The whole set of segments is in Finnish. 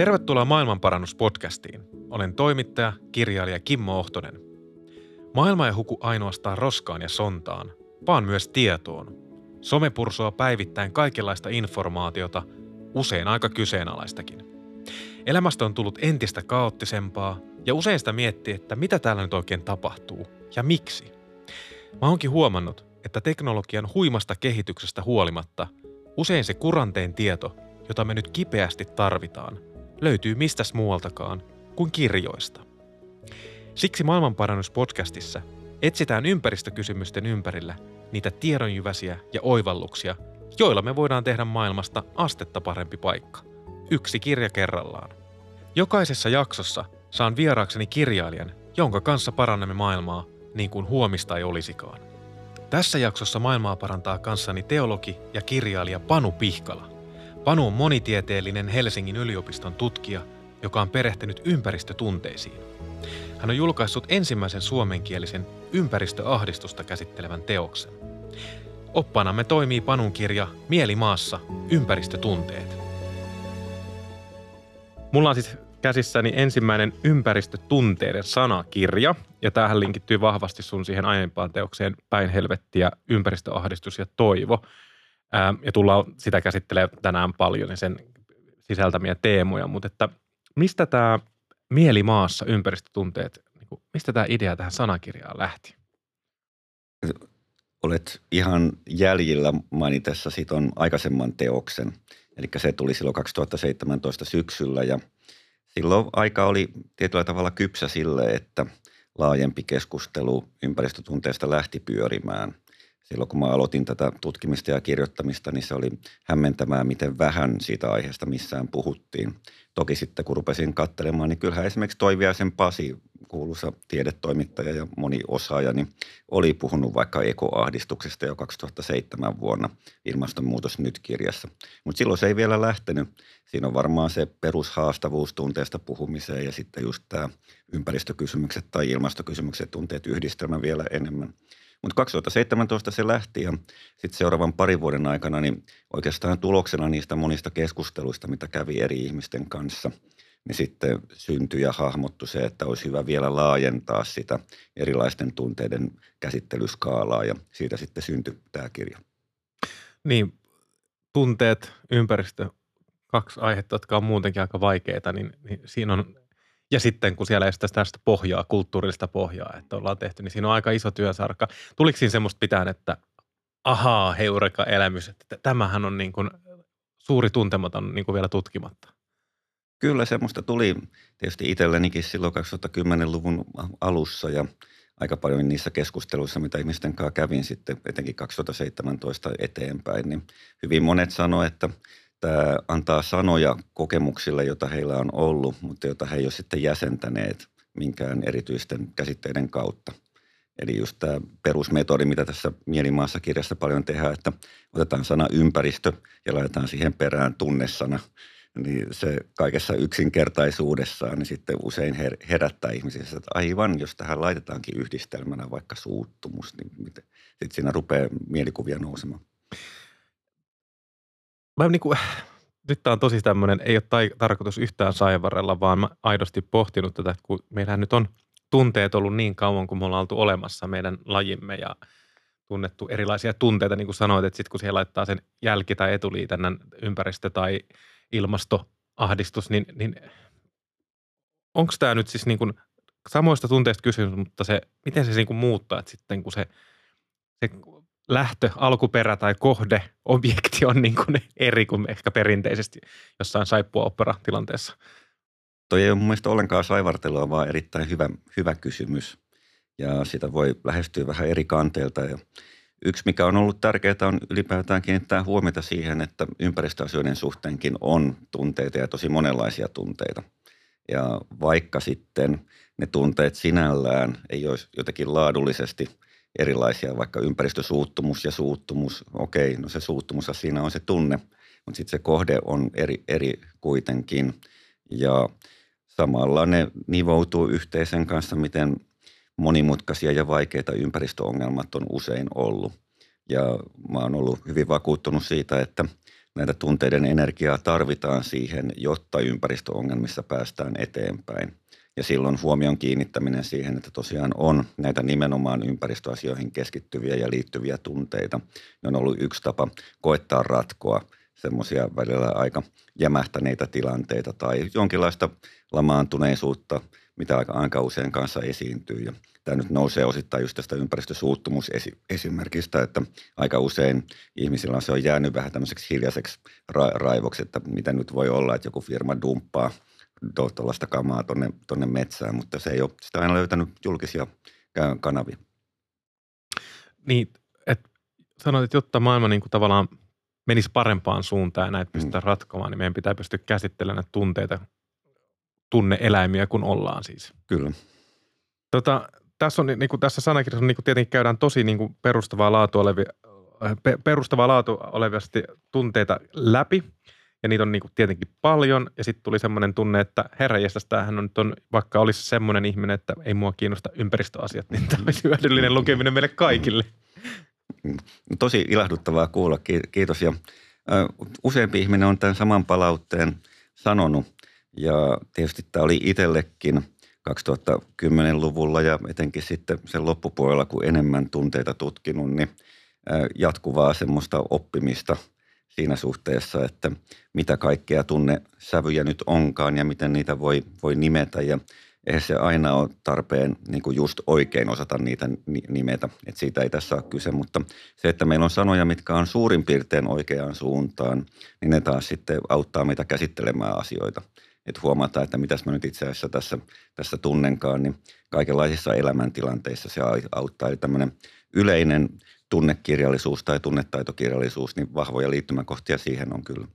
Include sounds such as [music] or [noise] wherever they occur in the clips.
Tervetuloa Maailmanparannuspodcastiin. Olen toimittaja, kirjailija Kimmo Ohtonen. Maailma ei huku ainoastaan roskaan ja sontaan, vaan myös tietoon. Some pursua päivittäin kaikenlaista informaatiota, usein aika kyseenalaistakin. Elämästä on tullut entistä kaoottisempaa ja usein sitä miettii, että mitä täällä nyt oikein tapahtuu ja miksi. Mä oonkin huomannut, että teknologian huimasta kehityksestä huolimatta usein se kuranteen tieto, jota me nyt kipeästi tarvitaan, löytyy mistäs muualtakaan kuin kirjoista. Siksi Maailmanparannuspodcastissa etsitään ympäristökysymysten ympärillä niitä tiedonjyväsiä ja oivalluksia, joilla me voidaan tehdä maailmasta astetta parempi paikka. Yksi kirja kerrallaan. Jokaisessa jaksossa saan vieraakseni kirjailijan, jonka kanssa parannamme maailmaa niin kuin huomista ei olisikaan. Tässä jaksossa maailmaa parantaa kanssani teologi ja kirjailija Panu Pihkala. Panu on monitieteellinen Helsingin yliopiston tutkija, joka on perehtynyt ympäristötunteisiin. Hän on julkaissut ensimmäisen suomenkielisen ympäristöahdistusta käsittelevän teoksen. Oppanamme toimii Panun kirja Mieli maassa, ympäristötunteet. Mulla on siis käsissäni ensimmäinen ympäristötunteiden sanakirja, ja tämähän linkittyy vahvasti sun siihen aiempaan teokseen Päin helvettiä, ympäristöahdistus ja toivo. Ää, ja tullaan sitä käsittelemään tänään paljon ja sen sisältämiä teemoja, mutta että mistä tämä mieli maassa, ympäristötunteet, niin mistä tämä idea tähän sanakirjaan lähti? Olet ihan jäljillä mainitessa on aikaisemman teoksen. Eli se tuli silloin 2017 syksyllä ja – silloin aika oli tietyllä tavalla kypsä sille, että laajempi keskustelu ympäristötunteesta lähti pyörimään. Silloin kun mä aloitin tätä tutkimista ja kirjoittamista, niin se oli hämmentämää, miten vähän siitä aiheesta missään puhuttiin. Toki sitten kun rupesin katselemaan, niin kyllähän esimerkiksi Toiviaisen Pasi kuuluisa tiedetoimittaja ja moni osaaja, niin oli puhunut vaikka ekoahdistuksesta jo 2007 vuonna Ilmastonmuutos nyt-kirjassa. Mutta silloin se ei vielä lähtenyt. Siinä on varmaan se perushaastavuus tunteesta puhumiseen ja sitten just tämä ympäristökysymykset tai ilmastokysymykset tunteet yhdistelmä vielä enemmän. Mutta 2017 se lähti ja sitten seuraavan parin vuoden aikana niin oikeastaan tuloksena niistä monista keskusteluista, mitä kävi eri ihmisten kanssa – niin sitten syntyi ja hahmottu se, että olisi hyvä vielä laajentaa sitä erilaisten tunteiden käsittelyskaalaa ja siitä sitten syntyi tämä kirja. Niin, tunteet, ympäristö, kaksi aihetta, jotka on muutenkin aika vaikeita, niin, niin siinä on, ja sitten kun siellä ei ole tästä pohjaa, kulttuurista pohjaa, että ollaan tehty, niin siinä on aika iso työsarka. Tuliko siinä semmoista pitää, että ahaa, heureka elämys, että tämähän on niin kuin suuri tuntematon niin kuin vielä tutkimatta? Kyllä semmoista tuli tietysti itsellenikin silloin 2010-luvun alussa ja aika paljon niissä keskusteluissa, mitä ihmisten kanssa kävin sitten etenkin 2017 eteenpäin, niin hyvin monet sanoivat, että tämä antaa sanoja kokemuksille, joita heillä on ollut, mutta joita he ei ole sitten jäsentäneet minkään erityisten käsitteiden kautta. Eli just tämä perusmetodi, mitä tässä Mielimaassa kirjassa paljon tehdään, että otetaan sana ympäristö ja laitetaan siihen perään tunnesana – niin se kaikessa yksinkertaisuudessaan niin sitten usein her- herättää ihmisissä, että aivan, jos tähän laitetaankin yhdistelmänä vaikka suuttumus, niin sitten siinä rupeaa mielikuvia nousemaan. Mä niin kuin, [sighs] nyt tämä on tosi tämmöinen, ei ole tai, tarkoitus yhtään saivarella, vaan mä aidosti pohtinut tätä, että kun meillähän nyt on tunteet ollut niin kauan, kun me ollaan oltu olemassa meidän lajimme ja tunnettu erilaisia tunteita, niin kuin sanoit, että sitten kun siellä laittaa sen jälki- tai etuliitännän ympäristö tai ilmastoahdistus, niin, niin onko tämä nyt siis niin kuin samoista tunteista kysymys, mutta se, miten se niin kuin muuttaa, että sitten kun se, se lähtö, alkuperä tai kohde, objekti on niin kuin eri kuin ehkä perinteisesti jossain saippua opera tilanteessa? Toi ei ole mun mielestä ollenkaan saivartelua, vaan erittäin hyvä, hyvä kysymys. Ja sitä voi lähestyä vähän eri kanteilta. Ja Yksi, mikä on ollut tärkeää, on ylipäätään kiinnittää huomiota siihen, että ympäristöasioiden suhteenkin on tunteita ja tosi monenlaisia tunteita. Ja vaikka sitten ne tunteet sinällään ei olisi jotenkin laadullisesti erilaisia, vaikka ympäristösuuttumus ja suuttumus, okei, no se suuttumus siinä on se tunne, mutta sitten se kohde on eri, eri kuitenkin. Ja samalla ne nivoutuu yhteisen kanssa, miten monimutkaisia ja vaikeita ympäristöongelmat on usein ollut. Ja mä oon ollut hyvin vakuuttunut siitä, että näitä tunteiden energiaa tarvitaan siihen, jotta ympäristöongelmissa päästään eteenpäin. Ja silloin huomion kiinnittäminen siihen, että tosiaan on näitä nimenomaan ympäristöasioihin keskittyviä ja liittyviä tunteita, on ollut yksi tapa koettaa ratkoa semmoisia välillä aika jämähtäneitä tilanteita tai jonkinlaista lamaantuneisuutta, mitä aika, aika usein kanssa esiintyy. Ja tämä nyt nousee osittain just tästä ympäristösuuttumusesimerkistä, että aika usein ihmisillä se on jäänyt vähän tämmöiseksi hiljaiseksi ra- raivoksi, että mitä nyt voi olla, että joku firma dumppaa tuollaista kamaa tonne, tonne metsään, mutta se ei ole sitä aina löytänyt julkisia kanavia. Niin, että sanoit, että jotta maailma niin kuin tavallaan menisi parempaan suuntaan ja näitä pystytään mm. ratkomaan, niin meidän pitää pystyä käsittelemään näitä tunteita, tunneeläimiä, kun ollaan siis. Kyllä. Tota, tässä, on, niin kuin tässä sanakirjassa niin kuin tietenkin käydään tosi niin kuin perustavaa laatu olevia, perustavaa laatu olevasti tunteita läpi – ja niitä on niin kuin tietenkin paljon. Ja sitten tuli semmoinen tunne, että herra tämähän on on, vaikka olisi semmoinen ihminen, että ei mua kiinnosta ympäristöasiat, niin tämä olisi hyödyllinen lukeminen meille kaikille. Tosi ilahduttavaa kuulla, kiitos. Ja useampi ihminen on tämän saman palautteen sanonut ja tietysti tämä oli itsellekin 2010-luvulla ja etenkin sitten sen loppupuolella, kun enemmän tunteita tutkinut, niin jatkuvaa semmoista oppimista – siinä suhteessa, että mitä kaikkea tunnesävyjä nyt onkaan ja miten niitä voi, voi nimetä ja eihän se aina ole tarpeen niin kuin just oikein osata niitä nimetä, että siitä ei tässä ole kyse, mutta se, että meillä on sanoja, mitkä on suurin piirtein oikeaan suuntaan, niin ne taas sitten auttaa meitä käsittelemään asioita. Että huomataan, että mitäs mä nyt itse asiassa tässä, tässä tunnenkaan, niin kaikenlaisissa elämäntilanteissa se auttaa. Eli tämmöinen yleinen tunnekirjallisuus tai tunnetaitokirjallisuus, niin vahvoja liittymäkohtia siihen on kyllä.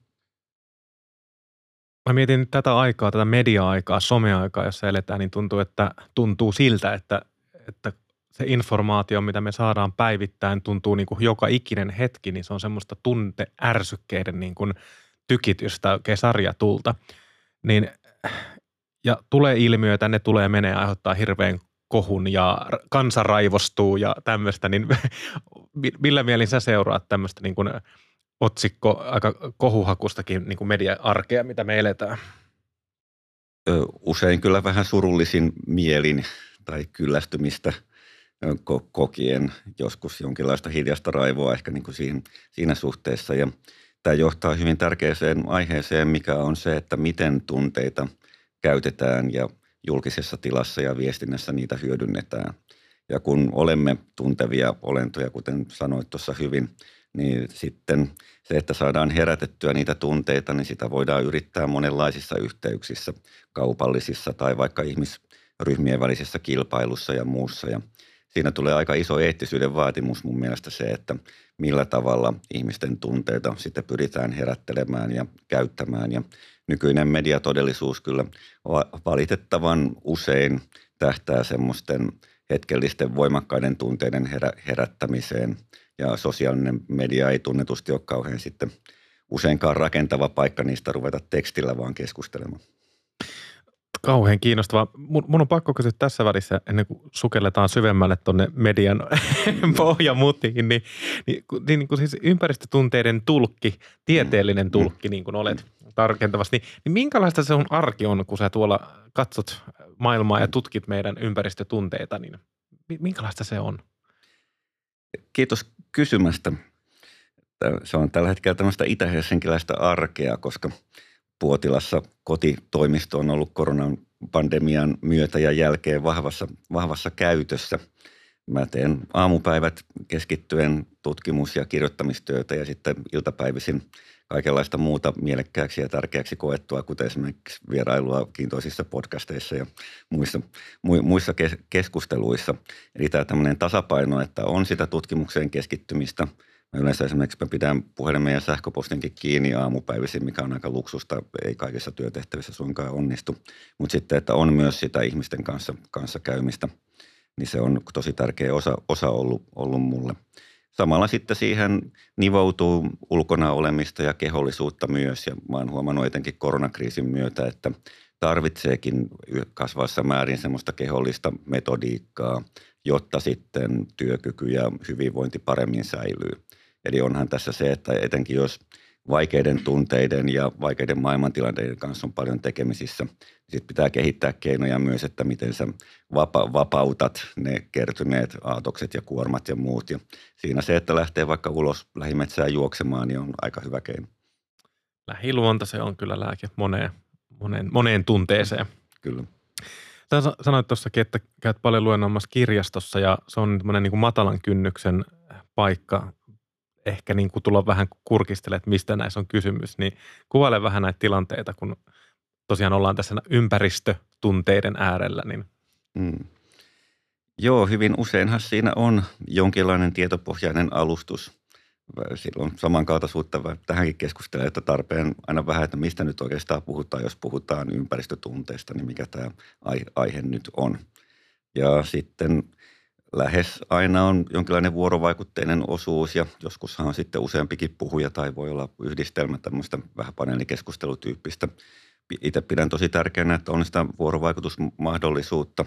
Mä mietin tätä aikaa, tätä media-aikaa, someaikaa, jossa eletään, niin tuntuu, että tuntuu siltä, että, että se informaatio, mitä me saadaan päivittäin, tuntuu niin kuin joka ikinen hetki, niin se on semmoista tunteärsykkeiden niin kuin tykitystä oikein sarjatulta. Niin, ja tulee ilmiöitä, ne tulee menee aiheuttaa hirveän kohun ja kansa raivostuu ja tämmöistä, niin [laughs] millä mielin sä seuraat tämmöistä niin kuin otsikko aika kohuhakustakin niin kuin media-arkea, mitä me eletään? Usein kyllä vähän surullisin mielin tai kyllästymistä kokien joskus jonkinlaista hiljasta raivoa ehkä niin kuin siinä, siinä suhteessa. Ja tämä johtaa hyvin tärkeäseen aiheeseen, mikä on se, että miten tunteita käytetään ja – julkisessa tilassa ja viestinnässä niitä hyödynnetään. Ja kun olemme tuntevia olentoja, kuten sanoit tuossa hyvin, niin sitten se, että saadaan herätettyä niitä tunteita, niin sitä voidaan yrittää monenlaisissa yhteyksissä, kaupallisissa tai vaikka ihmisryhmien välisessä kilpailussa ja muussa. Ja siinä tulee aika iso eettisyyden vaatimus mun mielestä se, että millä tavalla ihmisten tunteita sitten pyritään herättelemään ja käyttämään. Ja nykyinen mediatodellisuus kyllä valitettavan usein tähtää semmoisten hetkellisten voimakkaiden tunteiden herä, herättämiseen ja sosiaalinen media ei tunnetusti ole kauhean sitten useinkaan rakentava paikka niistä ruveta tekstillä vaan keskustelemaan. Kauhean kiinnostava. Mun, mun on pakko kysyä tässä välissä, ennen kuin sukelletaan syvemmälle tuonne median [laughs] pohjamutiin, niin, niin, niin, niin kuin siis ympäristötunteiden tulkki, tieteellinen mm. tulkki, niin kuin olet tarkentavasti, niin, niin minkälaista se on arki on, kun sä tuolla katsot maailmaa ja tutkit meidän ympäristötunteita, niin minkälaista se on? Kiitos kysymästä. Se on tällä hetkellä tämmöistä itä-helsinkiläistä arkea, koska – Puotilassa kotitoimisto on ollut koronan pandemian myötä ja jälkeen vahvassa, vahvassa käytössä. Mä teen aamupäivät keskittyen tutkimus- ja kirjoittamistyötä ja sitten iltapäivisin kaikenlaista muuta mielekkääksi ja tärkeäksi koettua, kuten esimerkiksi vierailua kiintoisissa podcasteissa ja muissa, muissa keskusteluissa. Eli tämä tämmöinen tasapaino, että on sitä tutkimukseen keskittymistä – Mä yleensä esimerkiksi mä pidän puhelimen ja sähköpostinkin kiinni aamupäivisin, mikä on aika luksusta, ei kaikissa työtehtävissä suinkaan onnistu. Mutta sitten, että on myös sitä ihmisten kanssa, kanssa käymistä, niin se on tosi tärkeä osa, osa ollut, ollut mulle. Samalla sitten siihen nivoutuu ulkona olemista ja kehollisuutta myös. Ja mä oon huomannut etenkin koronakriisin myötä, että tarvitseekin kasvassa määrin semmoista kehollista metodiikkaa, jotta sitten työkyky ja hyvinvointi paremmin säilyy. Eli onhan tässä se, että etenkin jos vaikeiden tunteiden ja vaikeiden maailmantilanteiden kanssa on paljon tekemisissä. Sitten pitää kehittää keinoja myös, että miten sä vapa- vapautat ne kertyneet aatokset ja kuormat ja muut. Ja siinä se, että lähtee vaikka ulos lähimetsään juoksemaan, niin on aika hyvä keino. Lähiluonta se on kyllä lääke moneen, moneen, moneen tunteeseen. Kyllä. Sä sanoit tuossakin, että käyt paljon luennoimassa kirjastossa ja se on niin kuin matalan kynnyksen paikka ehkä niin kuin tulla vähän kurkistelemaan, että mistä näissä on kysymys, niin kuvaile vähän näitä tilanteita, kun tosiaan ollaan tässä ympäristötunteiden äärellä. Niin. Mm. Joo, hyvin useinhan siinä on jonkinlainen tietopohjainen alustus. Silloin samankaltaisuutta tähänkin keskustelee, että tarpeen aina vähän, että mistä nyt oikeastaan puhutaan, jos puhutaan ympäristötunteista, niin mikä tämä aihe nyt on. Ja sitten lähes aina on jonkinlainen vuorovaikutteinen osuus ja joskushan on sitten useampikin puhuja tai voi olla yhdistelmä tämmöistä vähän paneelikeskustelutyyppistä. Itse pidän tosi tärkeänä, että on sitä vuorovaikutusmahdollisuutta,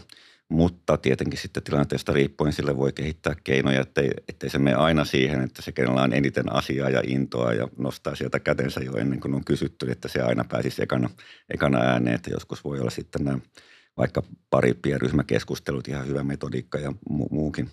mutta tietenkin sitten tilanteesta riippuen sille voi kehittää keinoja, ettei, ettei se mene aina siihen, että se kenellä on eniten asiaa ja intoa ja nostaa sieltä kätensä jo ennen kuin on kysytty, että se aina pääsisi ekana, ekana ääneen, että joskus voi olla sitten nämä vaikka pari pienryhmäkeskustelut, ihan hyvä metodiikka ja mu- muukin.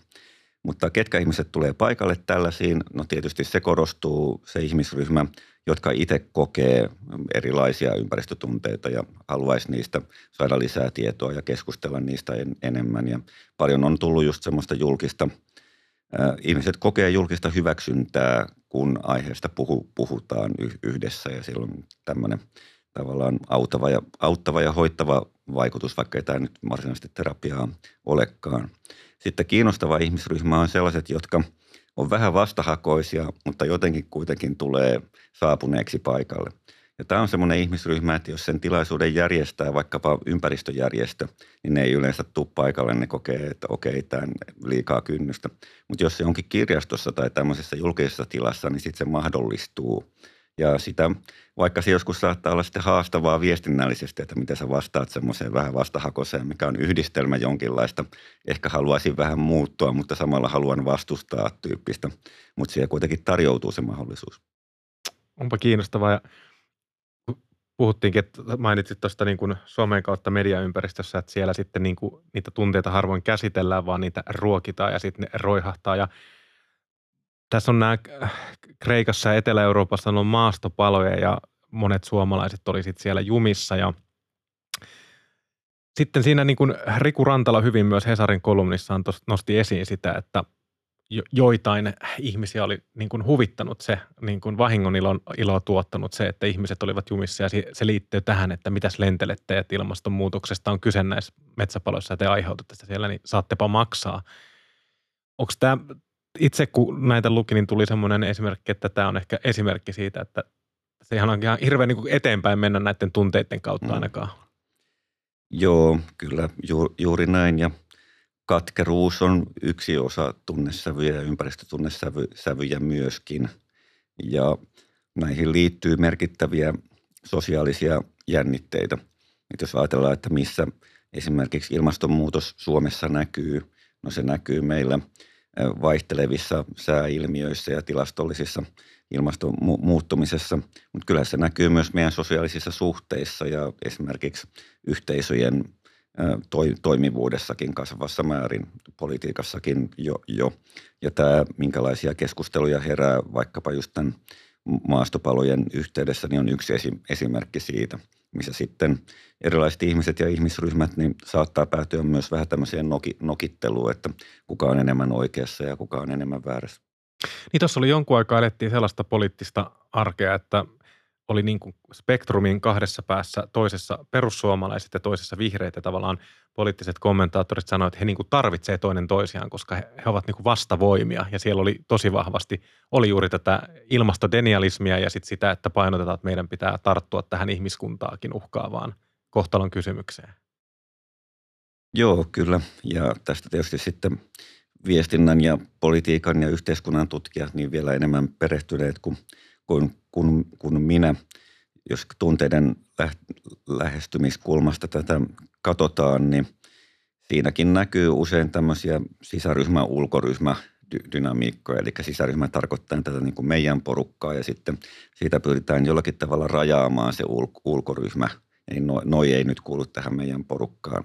Mutta ketkä ihmiset tulee paikalle tällaisiin? No tietysti se korostuu se ihmisryhmä, jotka itse kokee erilaisia ympäristötunteita ja haluaisi niistä saada lisää tietoa ja keskustella niistä en, enemmän. Ja paljon on tullut just semmoista julkista, äh, ihmiset kokee julkista hyväksyntää, kun aiheesta puhu, puhutaan yhdessä ja silloin tämmöinen tavallaan auttava ja, auttava ja hoittava vaikutus, vaikka ei tämä nyt varsinaisesti terapiaa olekaan. Sitten kiinnostava ihmisryhmä on sellaiset, jotka on vähän vastahakoisia, mutta jotenkin kuitenkin tulee saapuneeksi paikalle. Ja tämä on semmoinen ihmisryhmä, että jos sen tilaisuuden järjestää vaikkapa ympäristöjärjestö, niin ne ei yleensä tule paikalle, ne kokee, että okei, tämä liikaa kynnystä. Mutta jos se onkin kirjastossa tai tämmöisessä julkisessa tilassa, niin sitten se mahdollistuu. Ja sitä, vaikka se joskus saattaa olla sitten haastavaa viestinnällisesti, että miten sä vastaat semmoiseen vähän vastahakoseen, mikä on yhdistelmä jonkinlaista. Ehkä haluaisin vähän muuttua, mutta samalla haluan vastustaa tyyppistä. Mutta siellä kuitenkin tarjoutuu se mahdollisuus. Onpa kiinnostavaa ja puhuttiinkin, että mainitsit tuosta niin kuin somen kautta mediaympäristössä, että siellä sitten niin kuin niitä tunteita harvoin käsitellään, vaan niitä ruokitaan ja sitten ne roihahtaa. Ja tässä on nämä Kreikassa ja Etelä-Euroopassa on maastopaloja ja monet suomalaiset oli sitten siellä jumissa ja sitten siinä niin kuin Riku Rantala hyvin myös Hesarin kolumnissaan nosti esiin sitä, että joitain ihmisiä oli niin kuin huvittanut se, niin kuin vahingon ilo, iloa tuottanut se, että ihmiset olivat jumissa ja se liittyy tähän, että mitäs lentelette, että ilmastonmuutoksesta on kyse näissä metsäpaloissa ja te aiheutatte sitä siellä, niin saattepa maksaa. Onko tämä itse kun näitä luki, niin tuli semmoinen esimerkki, että tämä on ehkä esimerkki siitä, että se ihan on ihan hirveän niin eteenpäin mennä näiden tunteiden kautta mm. ainakaan. Joo, kyllä ju, juuri näin ja katkeruus on yksi osa tunnesävyjä ja ympäristötunnesävyjä myöskin ja näihin liittyy merkittäviä sosiaalisia jännitteitä. Et jos ajatellaan, että missä esimerkiksi ilmastonmuutos Suomessa näkyy, no se näkyy meillä – vaihtelevissa sääilmiöissä ja tilastollisissa ilmaston muuttumisessa, mutta kyllä se näkyy myös meidän sosiaalisissa suhteissa ja esimerkiksi yhteisöjen toimivuudessakin kasvavassa määrin, politiikassakin jo. jo. Ja tämä, minkälaisia keskusteluja herää vaikkapa just tämän maastopalojen yhteydessä, niin on yksi esimerkki siitä – missä sitten erilaiset ihmiset ja ihmisryhmät niin saattaa päätyä myös vähän tämmöiseen noki, nokitteluun, että kuka on enemmän oikeassa ja kuka on enemmän väärässä. Niin tuossa oli jonkun aikaa elettiin sellaista poliittista arkea, että oli niin kuin spektrumin kahdessa päässä, toisessa perussuomalaiset ja toisessa vihreät ja tavallaan poliittiset kommentaattorit sanoivat, että he niin kuin tarvitsevat toinen toisiaan, koska he, he ovat niin kuin vastavoimia ja siellä oli tosi vahvasti, oli juuri tätä ilmastodenialismia ja sitten sitä, että painotetaan, että meidän pitää tarttua tähän ihmiskuntaakin uhkaavaan kohtalon kysymykseen. Joo, kyllä. Ja tästä tietysti sitten viestinnän ja politiikan ja yhteiskunnan tutkijat niin vielä enemmän perehtyneet kuin kuin, kuin, kuin minä. Jos tunteiden lähestymiskulmasta tätä katsotaan, niin siinäkin näkyy usein tämmöisiä sisäryhmä-ulkoryhmä dy- dynamiikkoja. Eli sisäryhmä tarkoittaa tätä niin kuin meidän porukkaa ja sitten siitä pyritään jollakin tavalla rajaamaan se ul- ulkoryhmä. Eli no, noi ei nyt kuulu tähän meidän porukkaan.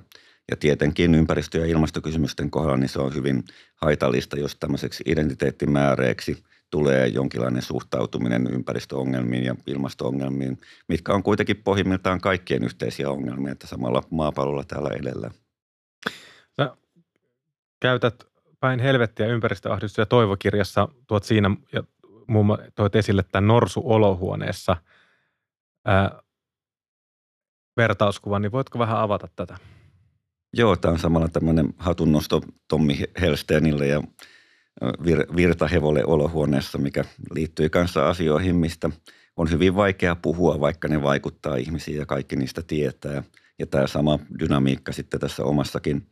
Ja tietenkin ympäristö- ja ilmastokysymysten kohdalla niin se on hyvin haitallista, jos tämmöiseksi identiteettimääreeksi tulee jonkinlainen suhtautuminen ympäristöongelmiin ja ilmasto-ongelmiin, mitkä on kuitenkin pohjimmiltaan kaikkien yhteisiä ongelmia, että samalla maapallolla täällä edellä. Sä käytät päin helvettiä ympäristöahdistus- ja toivokirjassa, tuot siinä ja muun muassa toit esille tämän Norsu olohuoneessa ää, vertauskuvan, niin voitko vähän avata tätä? Joo, tämä on samalla tämmöinen hatunnosto Tommi Helsteenille ja vir- virtahevolle olohuoneessa, mikä liittyy kanssa asioihin, mistä on hyvin vaikea puhua, vaikka ne vaikuttaa ihmisiin ja kaikki niistä tietää. Ja tämä sama dynamiikka sitten tässä omassakin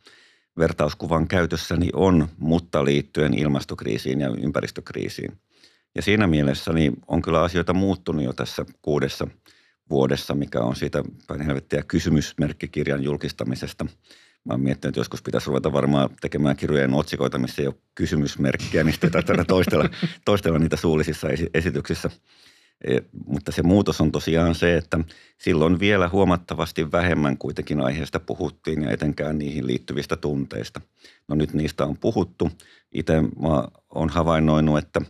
vertauskuvan käytössäni on, mutta liittyen ilmastokriisiin ja ympäristökriisiin. Ja siinä mielessä niin on kyllä asioita muuttunut jo tässä kuudessa vuodessa, mikä on siitä päin helvettiä kysymysmerkkikirjan julkistamisesta – Mä oon miettinyt, että joskus pitäisi ruveta varmaan tekemään kirjojen otsikoita, missä ei ole kysymysmerkkiä, niin sitten tätä toistella, [laughs] toistella niitä suullisissa esityksissä. E, mutta se muutos on tosiaan se, että silloin vielä huomattavasti vähemmän kuitenkin aiheesta puhuttiin ja etenkään niihin liittyvistä tunteista. No nyt niistä on puhuttu. Itse mä oon havainnoinut, että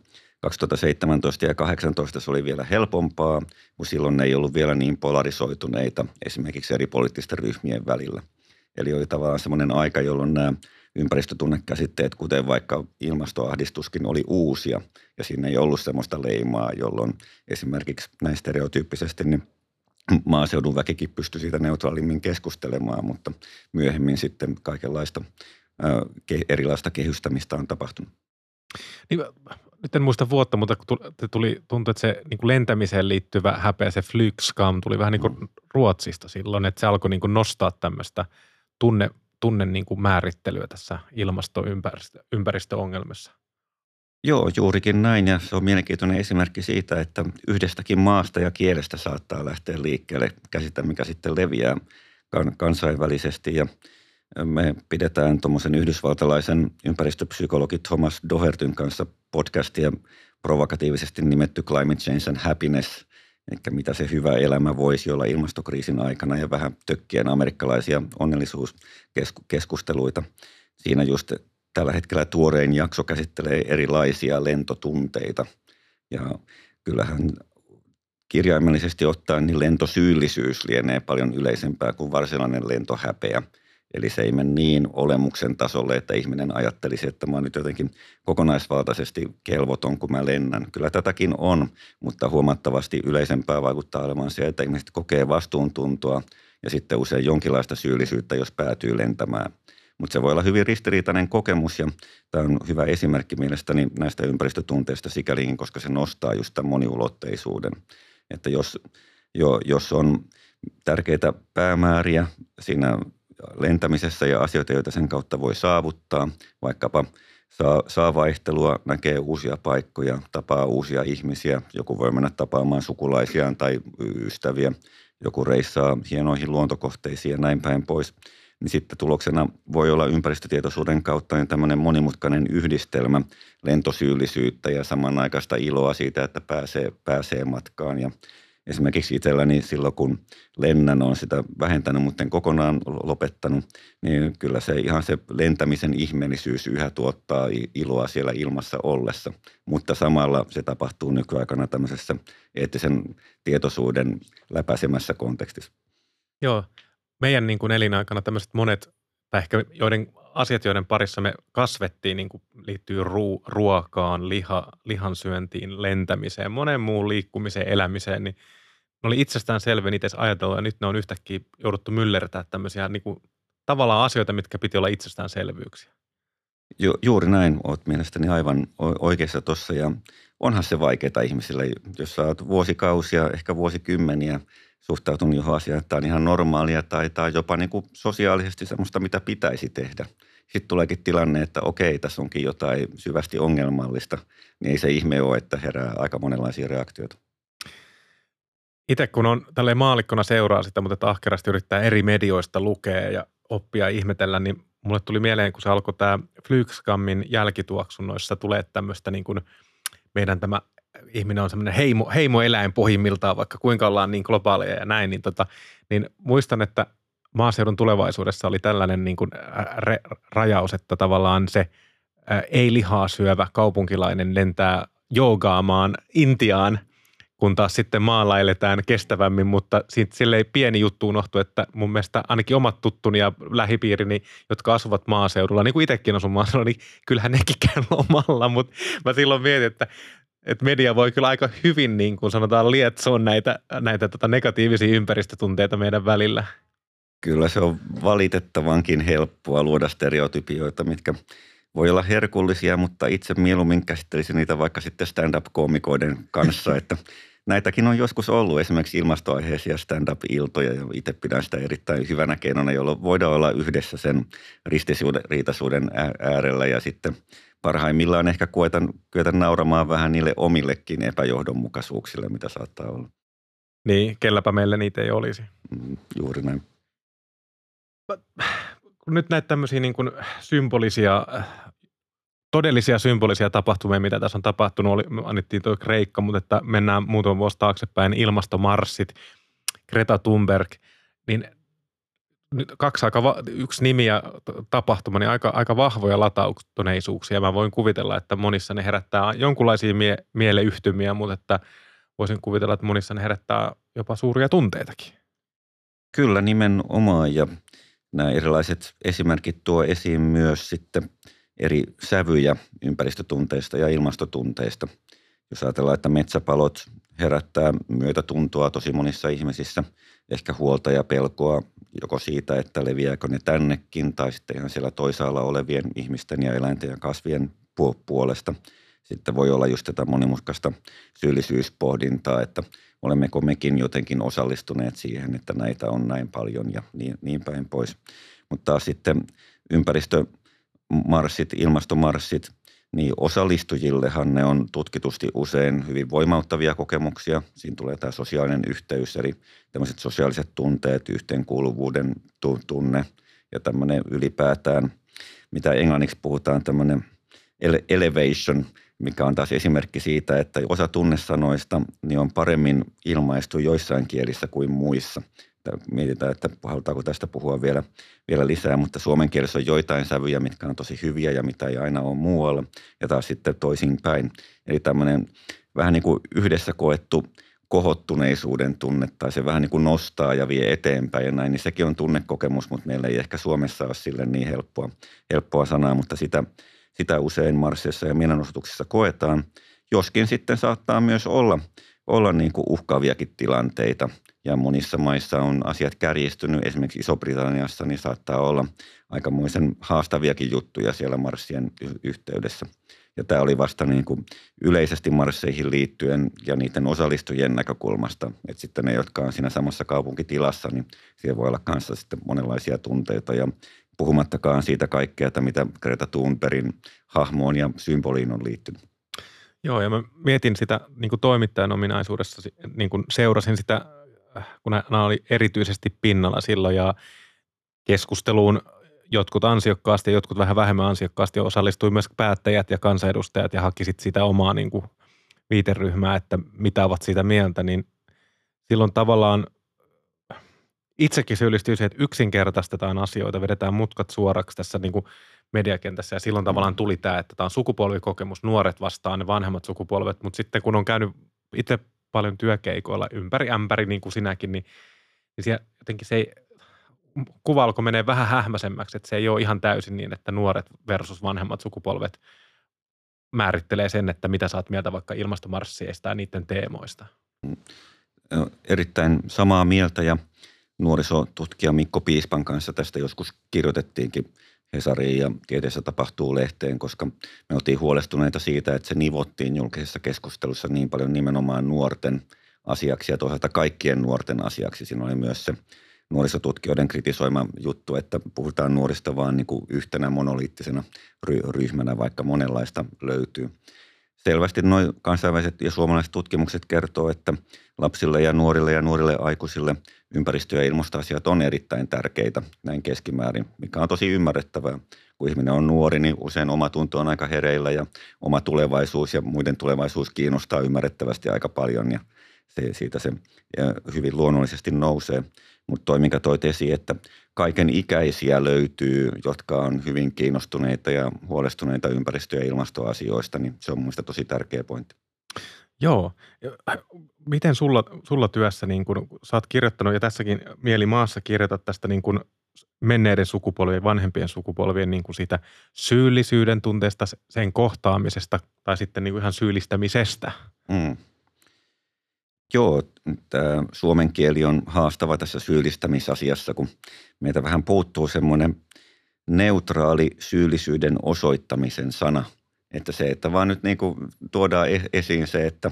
2017 ja 2018 se oli vielä helpompaa, kun silloin ne ei ollut vielä niin polarisoituneita esimerkiksi eri poliittisten ryhmien välillä – Eli oli tavallaan semmoinen aika, jolloin nämä ympäristötunnekäsitteet, kuten vaikka ilmastoahdistuskin, oli uusia. Ja siinä ei ollut semmoista leimaa, jolloin esimerkiksi näin stereotyyppisesti niin maaseudun väkikin pystyi siitä neutraalimmin keskustelemaan, mutta myöhemmin sitten kaikenlaista erilaista kehystämistä on tapahtunut. Niin, nyt en muista vuotta, mutta tuli, tuntui, että se niin kuin lentämiseen liittyvä häpeä, se flygskam, tuli vähän niin kuin mm. Ruotsista silloin, että se alkoi niin kuin nostaa tämmöistä – tunne, tunne niin kuin määrittelyä tässä ilmastoympäristöongelmassa. Joo, juurikin näin. Ja se on mielenkiintoinen esimerkki siitä, että yhdestäkin maasta ja kielestä saattaa lähteä liikkeelle. Käsite, mikä sitten leviää kansainvälisesti. Ja me pidetään tuommoisen yhdysvaltalaisen ympäristöpsykologi Thomas Dohertyn kanssa podcastia provokatiivisesti nimetty Climate Change and Happiness, Eli mitä se hyvä elämä voisi olla ilmastokriisin aikana ja vähän tökkien amerikkalaisia onnellisuuskeskusteluita. Siinä just tällä hetkellä tuorein jakso käsittelee erilaisia lentotunteita. Ja kyllähän kirjaimellisesti ottaen niin lentosyyllisyys lienee paljon yleisempää kuin varsinainen lentohäpeä – Eli se ei mene niin olemuksen tasolle, että ihminen ajattelisi, että mä oon nyt jotenkin kokonaisvaltaisesti kelvoton, kun mä lennän. Kyllä tätäkin on, mutta huomattavasti yleisempää vaikuttaa olemaan se, että ihmiset kokee vastuuntuntoa ja sitten usein jonkinlaista syyllisyyttä, jos päätyy lentämään. Mutta se voi olla hyvin ristiriitainen kokemus ja tämä on hyvä esimerkki mielestäni näistä ympäristötunteista sikäliin, koska se nostaa just tämän moniulotteisuuden. Että jos, jo, jos on tärkeitä päämääriä siinä lentämisessä ja asioita, joita sen kautta voi saavuttaa. Vaikkapa saa, saa vaihtelua, näkee uusia paikkoja, tapaa uusia ihmisiä. Joku voi mennä tapaamaan sukulaisiaan tai ystäviä. Joku reissaa hienoihin luontokohteisiin ja näin päin pois. Niin sitten tuloksena voi olla ympäristötietoisuuden kautta niin tämmöinen monimutkainen yhdistelmä lentosyyllisyyttä ja samanaikaista iloa siitä, että pääsee, pääsee matkaan. Ja esimerkiksi itselläni silloin, kun lennän on sitä vähentänyt, mutta en kokonaan lopettanut, niin kyllä se ihan se lentämisen ihmeellisyys yhä tuottaa iloa siellä ilmassa ollessa. Mutta samalla se tapahtuu nykyaikana tämmöisessä eettisen tietoisuuden läpäisemässä kontekstissa. Joo, meidän niin kuin elinaikana tämmöiset monet, tai ehkä joiden asiat, joiden parissa me kasvettiin, niin kuin liittyy ru- ruokaan, liha, lihansyöntiin, lentämiseen, monen muun liikkumiseen, elämiseen, niin ne oli itsestään selvä itse ajatella, ja nyt ne on yhtäkkiä jouduttu myllertää tämmöisiä niin kuin, tavallaan asioita, mitkä piti olla itsestäänselvyyksiä. Ju, juuri näin, olet mielestäni aivan oikeassa tuossa, ja onhan se vaikeaa ihmisille, jos sä oot vuosikausia, ehkä vuosikymmeniä suhtautunut johon asiaan, että tämä on ihan normaalia tai, tai jopa niin kuin sosiaalisesti semmoista, mitä pitäisi tehdä. Sitten tuleekin tilanne, että okei, tässä onkin jotain syvästi ongelmallista, niin ei se ihme ole, että herää aika monenlaisia reaktioita itse kun on tälle maalikkona seuraa sitä, mutta ahkerasti yrittää eri medioista lukea ja oppia ja ihmetellä, niin mulle tuli mieleen, kun se alkoi tämä Flygskammin jälkituoksunnoissa tulee tämmöistä niin kuin meidän tämä ihminen on semmoinen heimo, heimoeläin pohjimmiltaan, vaikka kuinka ollaan niin globaaleja ja näin, niin, tota, niin muistan, että maaseudun tulevaisuudessa oli tällainen niin kuin re, rajaus, että tavallaan se ei lihaa syövä kaupunkilainen lentää joogaamaan Intiaan kun taas sitten maalla eletään kestävämmin, mutta siitä silleen pieni juttu unohtu, että mun mielestä ainakin omat tuttuni ja lähipiirini, jotka asuvat maaseudulla, niin kuin itsekin asun maaseudulla, niin kyllähän nekin käy lomalla, mutta mä silloin mietin, että että media voi kyllä aika hyvin, niin kuin sanotaan, lietsoa näitä, näitä tota negatiivisia ympäristötunteita meidän välillä. Kyllä se on valitettavankin helppoa luoda stereotypioita, mitkä voi olla herkullisia, mutta itse mieluummin käsittelisin niitä vaikka sitten stand-up-koomikoiden kanssa, että näitäkin on joskus ollut esimerkiksi ilmastoaiheisia stand-up-iltoja ja itse pidän sitä erittäin hyvänä keinona, jolloin voidaan olla yhdessä sen ristiriitaisuuden äärellä ja sitten parhaimmillaan ehkä koetan, kyetä nauramaan vähän niille omillekin epäjohdonmukaisuuksille, mitä saattaa olla. Niin, kelläpä meille niitä ei olisi. Mm, juuri näin. Kun nyt näitä tämmöisiä niin kuin symbolisia todellisia symbolisia tapahtumia, mitä tässä on tapahtunut. Oli, annettiin tuo Kreikka, mutta että mennään muutama vuosi taaksepäin, ilmastomarssit, Greta Thunberg, niin nyt kaksi aika, va- yksi nimi ja tapahtuma, niin aika, aika vahvoja latautuneisuuksia. Mä voin kuvitella, että monissa ne herättää jonkunlaisia mie- mieleyhtymiä, mutta että voisin kuvitella, että monissa ne herättää jopa suuria tunteitakin. Kyllä nimenomaan ja nämä erilaiset esimerkit tuo esiin myös sitten – eri sävyjä ympäristötunteista ja ilmastotunteista. Jos ajatellaan, että metsäpalot herättää myötätuntoa tosi monissa ihmisissä, ehkä huolta ja pelkoa joko siitä, että leviääkö ne tännekin tai sitten ihan siellä toisaalla olevien ihmisten ja eläinten ja kasvien puolesta. Sitten voi olla just tätä monimutkaista syyllisyyspohdintaa, että olemmeko mekin jotenkin osallistuneet siihen, että näitä on näin paljon ja niin, niin päin pois. Mutta sitten ympäristö marssit, ilmastomarssit, niin osallistujillehan ne on tutkitusti usein hyvin voimauttavia kokemuksia. Siinä tulee tämä sosiaalinen yhteys, eli tämmöiset sosiaaliset tunteet, yhteenkuuluvuuden tunne ja tämmöinen ylipäätään, mitä englanniksi puhutaan, tämmöinen elevation, mikä on taas esimerkki siitä, että osa tunnesanoista niin on paremmin ilmaistu joissain kielissä kuin muissa mietitään, että halutaanko tästä puhua vielä, vielä lisää, mutta suomen kielessä on joitain sävyjä, mitkä on tosi hyviä ja mitä ei aina ole muualla, ja taas sitten toisinpäin. Eli tämmöinen vähän niin kuin yhdessä koettu kohottuneisuuden tunne, tai se vähän niin kuin nostaa ja vie eteenpäin ja näin, niin sekin on tunnekokemus, mutta meillä ei ehkä Suomessa ole sille niin helppoa, helppoa sanaa, mutta sitä, sitä usein marsseissa ja mielenosoituksissa koetaan. Joskin sitten saattaa myös olla, olla niin kuin uhkaaviakin tilanteita, ja monissa maissa on asiat kärjistynyt. Esimerkiksi Iso-Britanniassa niin saattaa olla aikamoisen haastaviakin juttuja siellä marssien yhteydessä. Ja tämä oli vasta niin kuin yleisesti marsseihin liittyen ja niiden osallistujien näkökulmasta. Että sitten ne, jotka on siinä samassa kaupunkitilassa, niin siellä voi olla kanssa sitten monenlaisia tunteita ja puhumattakaan siitä kaikkea, että mitä Greta Thunbergin hahmoon ja symboliin on liittynyt. Joo, ja mä mietin sitä niin kuin toimittajan ominaisuudessa, niin kuin seurasin sitä kun nämä oli erityisesti pinnalla silloin ja keskusteluun jotkut ansiokkaasti ja jotkut vähän vähemmän ansiokkaasti osallistui myös päättäjät ja kansanedustajat ja haki sitä omaa niin kuin viiteryhmää, että mitä ovat siitä mieltä, niin silloin tavallaan itsekin syyllistyy se, että yksinkertaistetaan asioita, vedetään mutkat suoraksi tässä niin kuin mediakentässä ja silloin tavallaan tuli tämä, että tämä on sukupolvikokemus, nuoret vastaan ne vanhemmat sukupolvet, mutta sitten kun on käynyt itse paljon työkeikoilla ympäri ämpäri, niin kuin sinäkin, niin, niin siellä jotenkin se ei, kuva alkoi menee vähän hähmäisemmäksi, että se ei ole ihan täysin niin, että nuoret versus vanhemmat sukupolvet määrittelee sen, että mitä saat mieltä vaikka ilmastomarsseista ja niiden teemoista. Erittäin samaa mieltä ja nuorisotutkija Mikko Piispan kanssa tästä joskus kirjoitettiinkin Hesariin ja tieteessä tapahtuu lehteen, koska me oltiin huolestuneita siitä, että se nivottiin julkisessa keskustelussa niin paljon nimenomaan nuorten asiaksi ja toisaalta kaikkien nuorten asiaksi. Siinä oli myös se nuorisotutkijoiden kritisoima juttu, että puhutaan nuorista vaan niin kuin yhtenä monoliittisena ryhmänä, vaikka monenlaista löytyy. selvästi noin kansainväliset ja suomalaiset tutkimukset kertoo, että lapsille ja nuorille ja nuorille aikuisille ympäristö- ja ilmastoasiat on erittäin tärkeitä näin keskimäärin, mikä on tosi ymmärrettävää. Kun ihminen on nuori, niin usein oma tunto on aika hereillä ja oma tulevaisuus ja muiden tulevaisuus kiinnostaa ymmärrettävästi aika paljon ja se, siitä se hyvin luonnollisesti nousee. Mutta toi, minkä toi esiin, että kaiken ikäisiä löytyy, jotka on hyvin kiinnostuneita ja huolestuneita ympäristö- ja ilmastoasioista, niin se on mielestäni tosi tärkeä pointti. Joo. Miten sulla, sulla työssä, niin kun sä oot kirjoittanut ja tässäkin Mielimaassa kirjoitat tästä niin kun menneiden sukupolvien, vanhempien sukupolvien niin kuin siitä syyllisyyden tunteesta, sen kohtaamisesta tai sitten niin ihan syyllistämisestä. Mm. Joo, tämä suomen kieli on haastava tässä syyllistämisasiassa, kun meitä vähän puuttuu semmoinen neutraali syyllisyyden osoittamisen sana. Että se, että vaan nyt niin kuin tuodaan e-, esiin se, että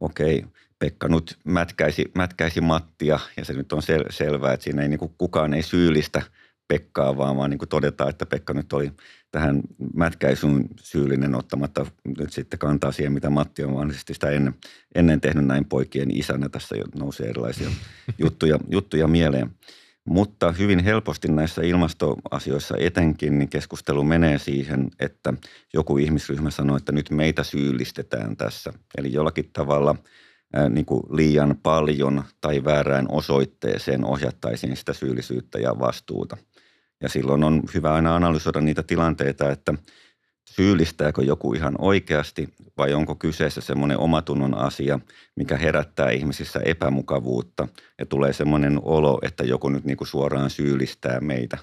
okei, Pekka nyt mätkäisi, mätkäisi Mattia ja se nyt on sel- selvää, että siinä ei niin kuin kukaan ei syyllistä – Pekkaa, vaan, vaan niin kuin todetaan, että Pekka nyt oli tähän mätkäisyyn syyllinen ottamatta nyt sitten kantaa siihen, mitä Matti on mahdollisesti sitä ennen, ennen tehnyt näin poikien isänä. Tässä nousee erilaisia juttuja, juttuja mieleen. Mutta hyvin helposti näissä ilmastoasioissa etenkin niin keskustelu menee siihen, että joku ihmisryhmä sanoo, että nyt meitä syyllistetään tässä. Eli jollakin tavalla niin kuin liian paljon tai väärään osoitteeseen ohjattaisiin sitä syyllisyyttä ja vastuuta – ja silloin on hyvä aina analysoida niitä tilanteita, että syyllistääkö joku ihan oikeasti vai onko kyseessä semmoinen omatunnon asia, mikä herättää ihmisissä epämukavuutta ja tulee semmoinen olo, että joku nyt niin kuin suoraan syyllistää meitä.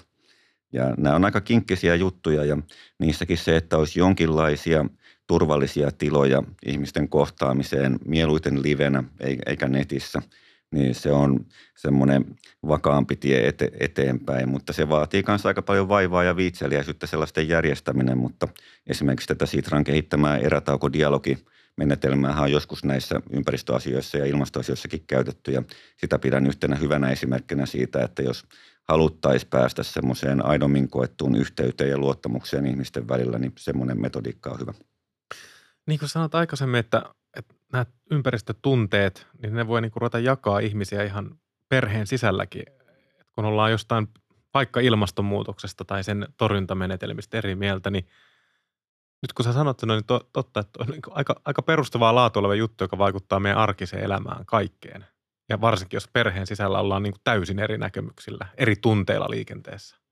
Ja nämä on aika kinkkisiä juttuja ja niissäkin se, että olisi jonkinlaisia turvallisia tiloja ihmisten kohtaamiseen mieluiten livenä eikä netissä – niin se on semmoinen vakaampi tie ete, eteenpäin, mutta se vaatii myös aika paljon vaivaa ja viitseliäisyyttä sellaisten järjestäminen, mutta esimerkiksi tätä Sitran kehittämää erätaukodialogi menetelmää on joskus näissä ympäristöasioissa ja ilmastoasioissakin käytetty ja sitä pidän yhtenä hyvänä esimerkkinä siitä, että jos haluttaisiin päästä semmoiseen aidommin koettuun yhteyteen ja luottamukseen ihmisten välillä, niin semmoinen metodiikka on hyvä. Niin kuin sanoit aikaisemmin, että että nämä ympäristötunteet, niin ne voi niin kuin ruveta jakaa ihmisiä ihan perheen sisälläkin. Et kun ollaan jostain vaikka ilmastonmuutoksesta tai sen torjuntamenetelmistä eri mieltä, niin nyt kun sä sanot sen, niin to, totta, että on niin aika, aika perustavaa laatu oleva juttu, joka vaikuttaa meidän arkiseen elämään kaikkeen. Ja varsinkin, jos perheen sisällä ollaan niin kuin täysin eri näkemyksillä, eri tunteilla liikenteessä.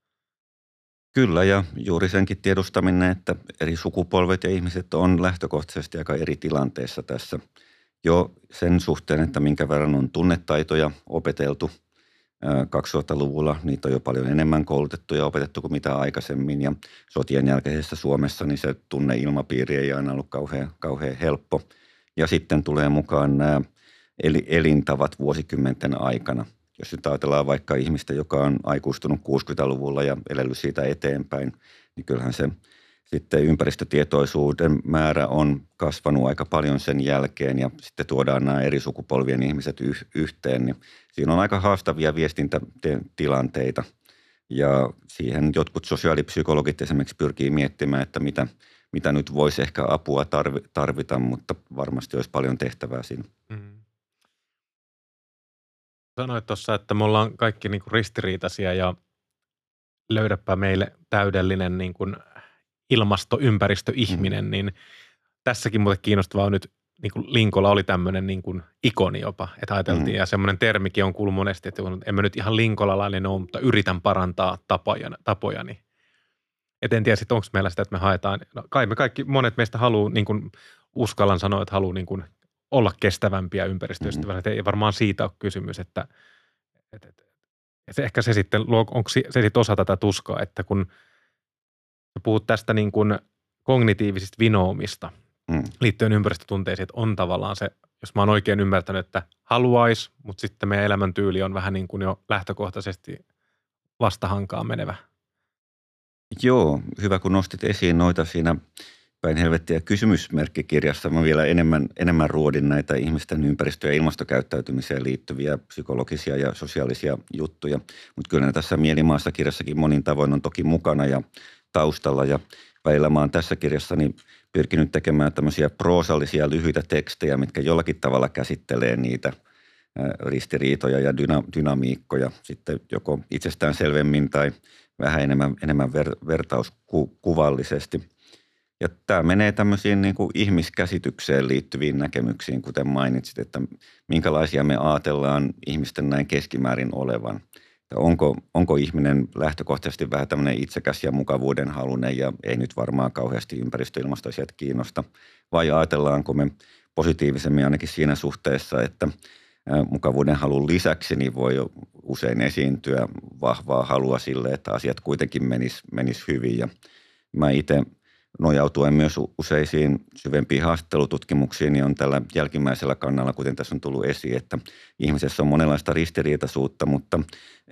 Kyllä ja juuri senkin tiedostaminen, että eri sukupolvet ja ihmiset on lähtökohtaisesti aika eri tilanteessa tässä jo sen suhteen, että minkä verran on tunnetaitoja opeteltu 2000-luvulla. Niitä on jo paljon enemmän koulutettu ja opetettu kuin mitä aikaisemmin ja sotien jälkeisessä Suomessa niin se tunneilmapiiri ei aina ollut kauhean, kauhean helppo. Ja sitten tulee mukaan nämä elintavat vuosikymmenten aikana – jos nyt ajatellaan vaikka ihmistä, joka on aikuistunut 60-luvulla ja elellyt siitä eteenpäin, niin kyllähän se sitten ympäristötietoisuuden määrä on kasvanut aika paljon sen jälkeen ja sitten tuodaan nämä eri sukupolvien ihmiset yh- yhteen, niin siinä on aika haastavia viestintätilanteita. Ja siihen jotkut sosiaalipsykologit esimerkiksi pyrkii miettimään, että mitä, mitä nyt voisi ehkä apua tarvita, mutta varmasti olisi paljon tehtävää siinä. Mm. Sanoit tuossa, että me ollaan kaikki niin kuin ristiriitaisia ja löydäpä meille täydellinen niin kuin ilmastoympäristöihminen, mm. niin tässäkin muuten kiinnostavaa on nyt, niin kuin Linkola oli tämmöinen niin kuin ikoni jopa, että ajateltiin, mm. ja semmoinen termikin on kuullut monesti, että en mä nyt ihan linkolalainen ole, mutta yritän parantaa tapojani. tapojani. Et en tiedä sitten, onko meillä sitä, että me haetaan, no kai me kaikki, monet meistä haluaa, niin kuin uskallan sanoa, että haluaa niin kuin olla kestävämpiä ympäristöystävällisiä. Mm-hmm. Ei varmaan siitä ole kysymys, että, että, että, että ehkä se sitten, onko se sitten osa tätä tuskaa, että kun puhut tästä niin kuin kognitiivisista vinoumista mm. liittyen ympäristötunteisiin, että on tavallaan se, jos mä oon oikein ymmärtänyt, että haluaisi, mutta sitten meidän elämäntyyli on vähän niin kuin jo lähtökohtaisesti vastahankaan menevä. Joo, hyvä kun nostit esiin noita siinä päin helvettiä kysymysmerkkikirjassa mä vielä enemmän, enemmän ruodin näitä ihmisten ympäristö- ja ilmastokäyttäytymiseen liittyviä psykologisia ja sosiaalisia juttuja. Mutta kyllä ne tässä Mielimaassa kirjassakin monin tavoin on toki mukana ja taustalla ja välillä mä oon tässä kirjassani pyrkinyt tekemään tämmöisiä proosallisia lyhyitä tekstejä, mitkä jollakin tavalla käsittelee niitä ristiriitoja ja dyna, dynamiikkoja sitten joko itsestään selvemmin tai vähän enemmän, enemmän ver, vertauskuvallisesti. Ja tämä menee tämmöisiin niin kuin ihmiskäsitykseen liittyviin näkemyksiin, kuten mainitsit, että minkälaisia me ajatellaan ihmisten näin keskimäärin olevan. Että onko, onko ihminen lähtökohtaisesti vähän tämmöinen itsekäs ja mukavuuden halunen ja ei nyt varmaan kauheasti ympäristöilmastoisiat kiinnosta, vai ajatellaanko me positiivisemmin ainakin siinä suhteessa, että mukavuuden halun lisäksi niin voi usein esiintyä vahvaa halua sille, että asiat kuitenkin menis, menis hyvin. Ja mä itse nojautuen myös useisiin syvempiin haastattelututkimuksiin, niin on tällä jälkimmäisellä kannalla, kuten tässä on tullut esiin, että ihmisessä on monenlaista ristiriitaisuutta, mutta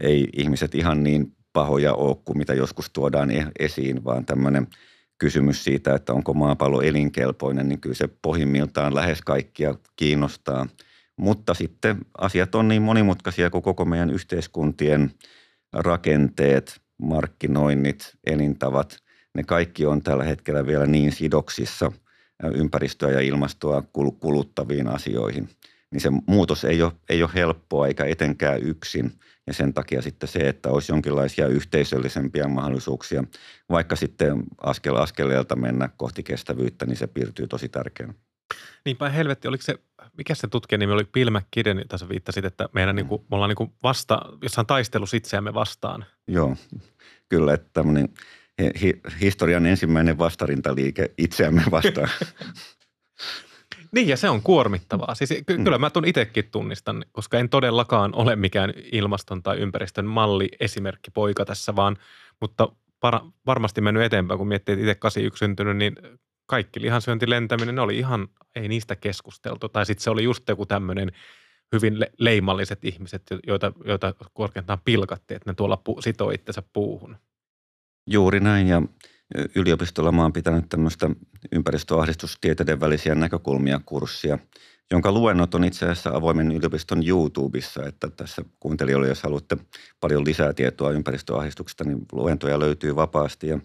ei ihmiset ihan niin pahoja ole kuin mitä joskus tuodaan e-, esiin, vaan tämmöinen kysymys siitä, että onko maapallo elinkelpoinen, niin kyllä se pohjimmiltaan lähes kaikkia kiinnostaa. Mutta sitten asiat on niin monimutkaisia kuin koko meidän yhteiskuntien rakenteet, markkinoinnit, elintavat – ne kaikki on tällä hetkellä vielä niin sidoksissa ympäristöä ja ilmastoa kuluttaviin asioihin. Niin se muutos ei ole, ei ole helppoa eikä etenkään yksin. Ja sen takia sitten se, että olisi jonkinlaisia yhteisöllisempiä mahdollisuuksia, vaikka sitten askel askeleelta mennä kohti kestävyyttä, niin se piirtyy tosi tärkeänä. Niinpä helvetti, oliko se, mikä se tutkijan nimi oli, Bill McKidden, jota sä viittasit, että meidän niin kuin, me ollaan niin kuin vasta, jossain taistelussa itseämme vastaan. Joo, kyllä, että tämmöinen – hi, historian ensimmäinen vastarintaliike itseämme vastaan. [laughs] niin ja se on kuormittavaa. Siis ky- mm. kyllä mä tuon itsekin tunnistan, koska en todellakaan ole mikään ilmaston tai ympäristön malli esimerkki poika tässä, vaan mutta para, varmasti mennyt eteenpäin, kun miettii, että itse 81 syntynyt, niin kaikki lihansyönti, lentäminen, ne oli ihan, ei niistä keskusteltu. Tai sitten se oli just joku tämmöinen hyvin le- leimalliset ihmiset, joita, joita korkeintaan pilkattiin, että ne tuolla pu- sitoo itsensä puuhun. Juuri näin ja yliopistolla mä oon pitänyt tämmöistä ympäristöahdistustieteiden välisiä näkökulmia kurssia, jonka luennot on itse asiassa avoimen yliopiston YouTubessa, että tässä kuuntelijoille, jos haluatte paljon lisää tietoa ympäristöahdistuksesta, niin luentoja löytyy vapaasti. Ja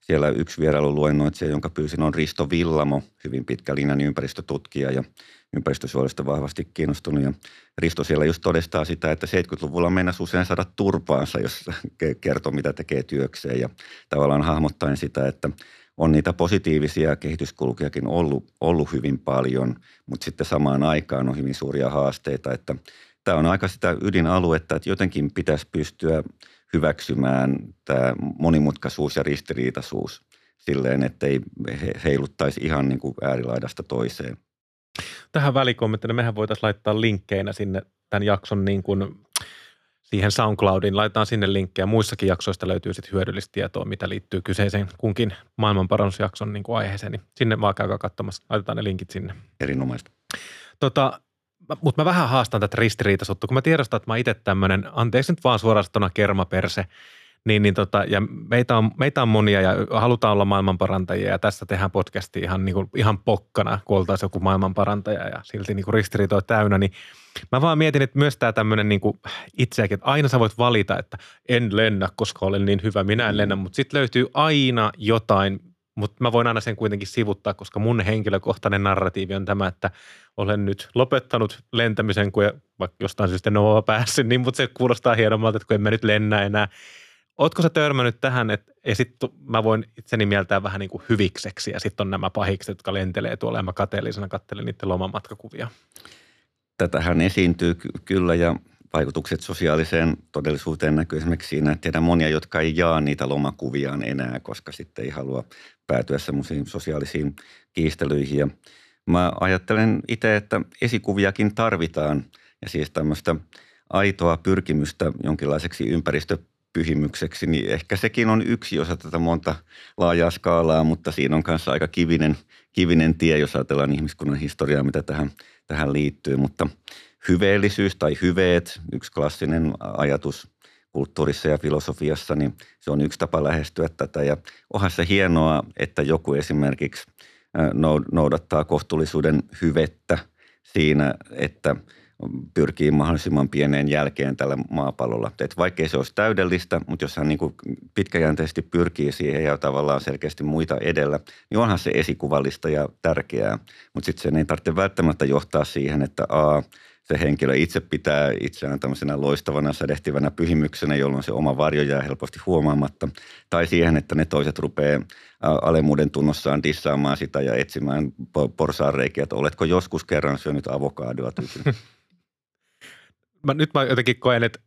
siellä yksi vierailuluennoitsija, jonka pyysin, on Risto Villamo, hyvin pitkä linjan ympäristötutkija. Ja ympäristösuojelusta vahvasti kiinnostunut. Ja Risto siellä just todistaa sitä, että 70-luvulla mennessä usein saada turpaansa, jos kertoo, mitä tekee työkseen. Ja tavallaan hahmottaen sitä, että on niitä positiivisia kehityskulkujakin ollut, ollut hyvin paljon, mutta sitten samaan aikaan on hyvin suuria haasteita, että tämä on aika sitä ydinaluetta, että jotenkin pitäisi pystyä hyväksymään tämä monimutkaisuus ja ristiriitaisuus silleen, että ei heiluttaisi ihan niin kuin äärilaidasta toiseen. Tähän välikommenttina mehän voitaisiin laittaa linkkeinä sinne tämän jakson niin kuin siihen SoundCloudin. Laitetaan sinne linkkejä. Muissakin jaksoista löytyy sitten hyödyllistä tietoa, mitä liittyy kyseiseen kunkin maailmanparannusjakson niin kuin aiheeseen. Niin sinne vaan käykää katsomassa. Laitetaan ne linkit sinne. Erinomaista. Tota, mutta mä vähän haastan tätä ristiriitaisuutta, kun mä tiedostan, että mä itse tämmöinen, anteeksi nyt vaan suorastaan kermaperse, niin, niin tota, ja meitä on, meitä on monia ja halutaan olla maailmanparantajia ja tässä tehdään podcasti ihan, niin kuin, ihan pokkana, kun oltaisiin joku maailmanparantaja ja silti niin ristiriitoja täynnä, niin mä vaan mietin, että myös tämä tämmöinen niin itseäkin, että aina sä voit valita, että en lennä, koska olen niin hyvä, minä en lennä, mutta sitten löytyy aina jotain, mutta mä voin aina sen kuitenkin sivuttaa, koska mun henkilökohtainen narratiivi on tämä, että olen nyt lopettanut lentämisen, kun vaikka jostain syystä Nova päässyt, niin mutta se kuulostaa hienommalta, että kun en mä nyt lennä enää. Ootko sä törmännyt tähän, että ja sitten mä voin itseni mieltää vähän niin kuin hyvikseksi ja sitten on nämä pahikset, jotka lentelee tuolla ja mä kateellisena katselen niiden lomamatkakuvia. Tätähän esiintyy ky- kyllä ja vaikutukset sosiaaliseen todellisuuteen näkyy esimerkiksi siinä, että tiedän monia, jotka ei jaa niitä lomakuviaan enää, koska sitten ei halua päätyä semmoisiin sosiaalisiin kiistelyihin. Ja mä ajattelen itse, että esikuviakin tarvitaan ja siis tämmöistä aitoa pyrkimystä jonkinlaiseksi ympäristöpyhimykseksi, niin ehkä sekin on yksi osa tätä monta laajaa skaalaa, mutta siinä on kanssa aika kivinen, kivinen tie, jos ajatellaan ihmiskunnan historiaa, mitä tähän, tähän liittyy. Mutta hyveellisyys tai hyveet, yksi klassinen ajatus kulttuurissa ja filosofiassa, niin se on yksi tapa lähestyä tätä. Ja onhan se hienoa, että joku esimerkiksi noudattaa kohtuullisuuden hyvettä siinä, että pyrkii mahdollisimman pieneen jälkeen tällä maapallolla. Et vaikkei se olisi täydellistä, mutta jos hän niin kuin pitkäjänteisesti pyrkii siihen ja tavallaan selkeästi muita edellä, niin onhan se esikuvallista ja tärkeää. Mutta sitten sen ei tarvitse välttämättä johtaa siihen, että a, se henkilö itse pitää itseään tämmöisenä loistavana, sädehtivänä pyhimyksenä, jolloin se oma varjo jää helposti huomaamatta. Tai siihen, että ne toiset rupeaa alemuuden tunnossaan dissaamaan sitä ja etsimään porsaanreikiä, että oletko joskus kerran syönyt avokadoa tyypin. [laughs] mä, nyt mä jotenkin koen, että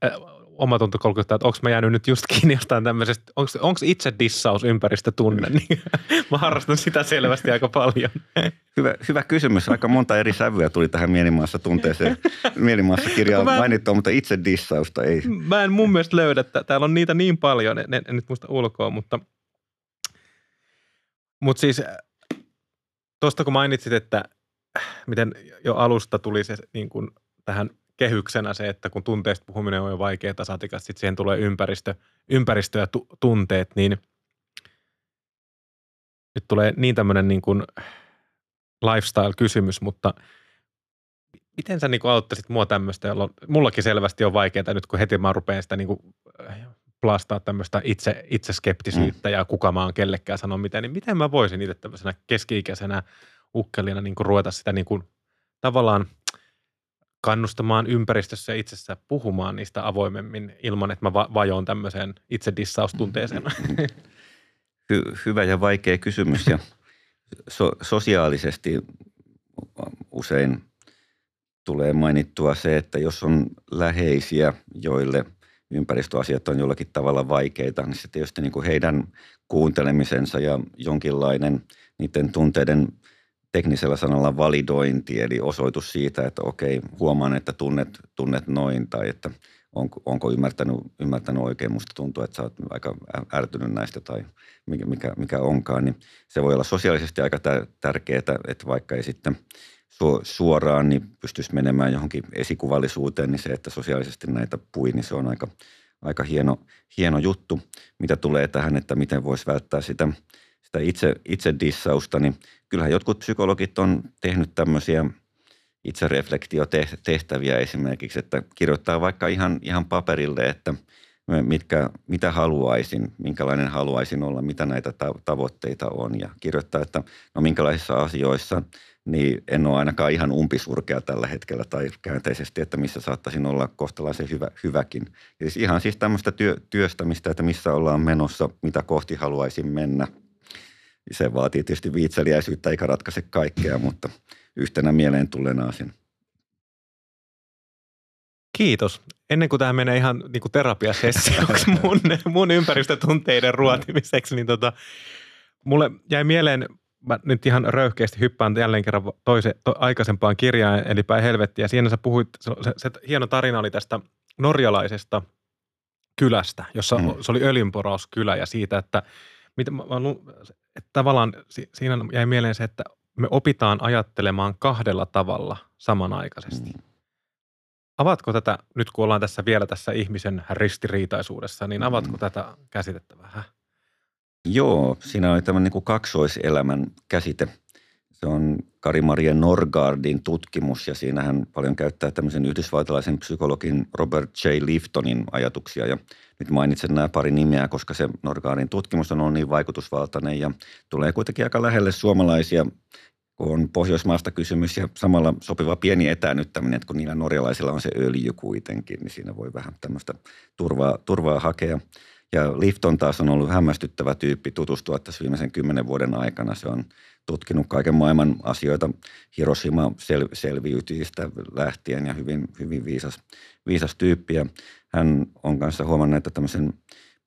oma tunto kolkuttaa, että onko mä jäänyt nyt just kiinni jostain tämmöisestä, onko itse dissaus ympäristötunne, [laughs] niin mä harrastan sitä selvästi aika paljon. Hyvä, hyvä kysymys. Aika monta eri sävyä tuli tähän mielimaassa tunteeseen, mielimaassa kirjaan mä, mainittua, mutta itse dissausta ei. Mä en mun mielestä löydä, että täällä on niitä niin paljon, en, en nyt muista ulkoa, mutta, mutta siis tuosta kun mainitsit, että miten jo alusta tuli se niin kuin tähän kehyksenä se, että kun tunteista puhuminen on jo vaikeaa, saatikaan sitten siihen tulee ympäristö, ympäristö ja tu, tunteet, niin nyt tulee niin tämmöinen niin kuin lifestyle-kysymys, mutta miten sä niin kuin auttaisit mua tämmöistä, jolloin mullakin selvästi on vaikeaa nyt, kun heti mä rupean sitä niin kuin plastaa tämmöistä itse, itseskeptisyyttä mm. ja kuka mä oon kellekään sanoa mitä, niin miten mä voisin itse tämmöisenä keski-ikäisenä ukkelina niin kuin ruveta sitä niin kuin tavallaan – kannustamaan ympäristössä itsessä puhumaan niistä avoimemmin ilman, että mä va- vajoon tämmöiseen itse dissaustunteeseen? [laughs] Hy- hyvä ja vaikea kysymys ja so- sosiaalisesti usein tulee mainittua se, että jos on läheisiä, joille ympäristöasiat on jollakin tavalla vaikeita, niin se tietysti niin kuin heidän kuuntelemisensa ja jonkinlainen niiden tunteiden – teknisellä sanalla validointi, eli osoitus siitä, että okei, huomaan, että tunnet, tunnet noin, tai että onko, onko ymmärtänyt, ymmärtänyt oikein, musta tuntuu, että sä oot aika ärtynyt näistä tai mikä, mikä, mikä onkaan, niin se voi olla sosiaalisesti aika tärkeää, että vaikka ei sitten suoraan niin pystyisi menemään johonkin esikuvallisuuteen, niin se, että sosiaalisesti näitä pui, niin se on aika, aika hieno, hieno juttu. Mitä tulee tähän, että miten voisi välttää sitä, sitä itse, itse dissausta, niin kyllähän jotkut psykologit on tehnyt tämmöisiä itsereflektiotehtäviä esimerkiksi, että kirjoittaa vaikka ihan, ihan paperille, että mitkä, mitä haluaisin, minkälainen haluaisin olla, mitä näitä tavoitteita on ja kirjoittaa, että no minkälaisissa asioissa niin en ole ainakaan ihan umpisurkea tällä hetkellä tai käänteisesti, että missä saattaisin olla kohtalaisen hyvä, hyväkin. Ja siis ihan siis tämmöistä työ, työstämistä, että missä ollaan menossa, mitä kohti haluaisin mennä – se vaatii tietysti viitseliäisyyttä eikä ratkaise kaikkea, mutta yhtenä mieleen tulleena asiana. Kiitos. Ennen kuin tämä menee ihan niin kuin terapiasessioksi mun, mun ympäristötunteiden ruotimiseksi, niin tota, mulle jäi mieleen, mä nyt ihan röyhkeästi hyppään jälleen kerran toise, to, aikaisempaan kirjaan, eli Päin helvettiä. Siinä sä puhuit, se, se, se hieno tarina oli tästä norjalaisesta kylästä, jossa mm. se oli öljynporauskylä ja siitä, että mitä, mä, mä, että tavallaan siinä jäi mieleen se, että me opitaan ajattelemaan kahdella tavalla samanaikaisesti. Mm. Avatko tätä, nyt kun ollaan tässä vielä tässä ihmisen ristiriitaisuudessa, niin avatko mm. tätä käsitettä vähän? Joo, siinä oli tämmöinen niin kaksoiselämän käsite – se on Kari-Maria Norgardin tutkimus ja siinä hän paljon käyttää tämmöisen yhdysvaltalaisen psykologin Robert J. Liftonin ajatuksia. Ja nyt mainitsen nämä pari nimeä, koska se Norgardin tutkimus on niin vaikutusvaltainen ja tulee kuitenkin aika lähelle suomalaisia kun on Pohjoismaasta kysymys ja samalla sopiva pieni etänyttäminen, että kun niillä norjalaisilla on se öljy kuitenkin, niin siinä voi vähän tämmöistä turvaa, turvaa hakea. Ja Lifton taas on ollut hämmästyttävä tyyppi tutustua tässä viimeisen kymmenen vuoden aikana. Se on tutkinut kaiken maailman asioita Hiroshima sel, selviytyjistä lähtien ja hyvin, hyvin viisas, viisas tyyppi. Ja hän on kanssa huomannut, että tämmöisen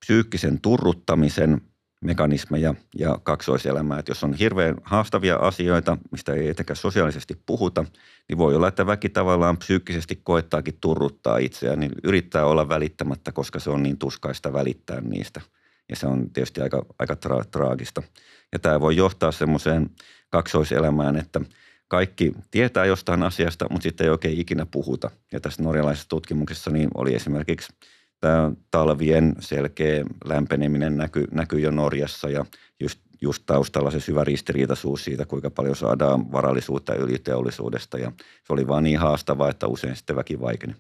psyykkisen turruttamisen mekanismeja ja kaksoiselämää. Että jos on hirveän haastavia asioita, mistä ei etenkään sosiaalisesti puhuta, niin voi olla, että väki tavallaan psyykkisesti koettaakin turruttaa itseään, niin yrittää olla välittämättä, koska se on niin tuskaista välittää niistä. Ja se on tietysti aika, aika tra- traagista. Ja tämä voi johtaa semmoiseen kaksoiselämään, että kaikki tietää jostain asiasta, mutta sitten ei oikein ikinä puhuta. Ja tässä norjalaisessa tutkimuksessa niin oli esimerkiksi tämä talvien selkeä lämpeneminen näkyy näky jo Norjassa ja just just taustalla se syvä ristiriitaisuus siitä, kuinka paljon saadaan varallisuutta yliteollisuudesta ja se oli vaan niin haastavaa, että usein sitten väki vaikeni.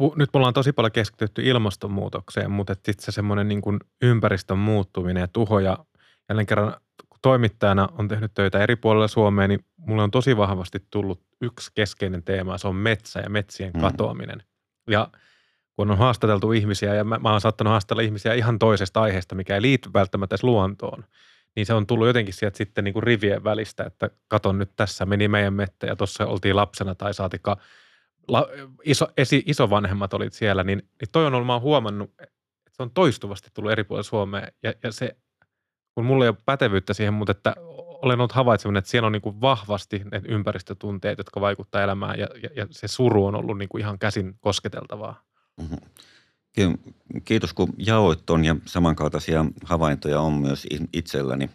Nyt me ollaan tosi paljon keskitytty ilmastonmuutokseen, mutta sitten se semmoinen niin kuin ympäristön muuttuminen ja tuho ja jälleen kerran kun toimittajana on tehnyt töitä eri puolilla Suomea, niin mulle on tosi vahvasti tullut yksi keskeinen teema, se on metsä ja metsien mm. katoaminen. Ja kun on haastateltu ihmisiä ja mä, mä oon saattanut haastatella ihmisiä ihan toisesta aiheesta, mikä ei liity välttämättä edes luontoon, niin se on tullut jotenkin sieltä sitten niin kuin rivien välistä, että katon nyt tässä meni meidän mettä ja tuossa oltiin lapsena tai saatika iso, esi, isovanhemmat olit siellä, niin, niin toi on ollut, mä huomannut, että se on toistuvasti tullut eri puolilla Suomea ja, ja se, kun mulla ei ole pätevyyttä siihen, mutta että olen ollut havaitseminen, että siellä on niin vahvasti ne ympäristötunteet, jotka vaikuttavat elämään ja, ja, ja se suru on ollut niin kuin ihan käsin kosketeltavaa. Mm-hmm. Kiitos kun jaoit ton ja samankaltaisia havaintoja on myös itselläni.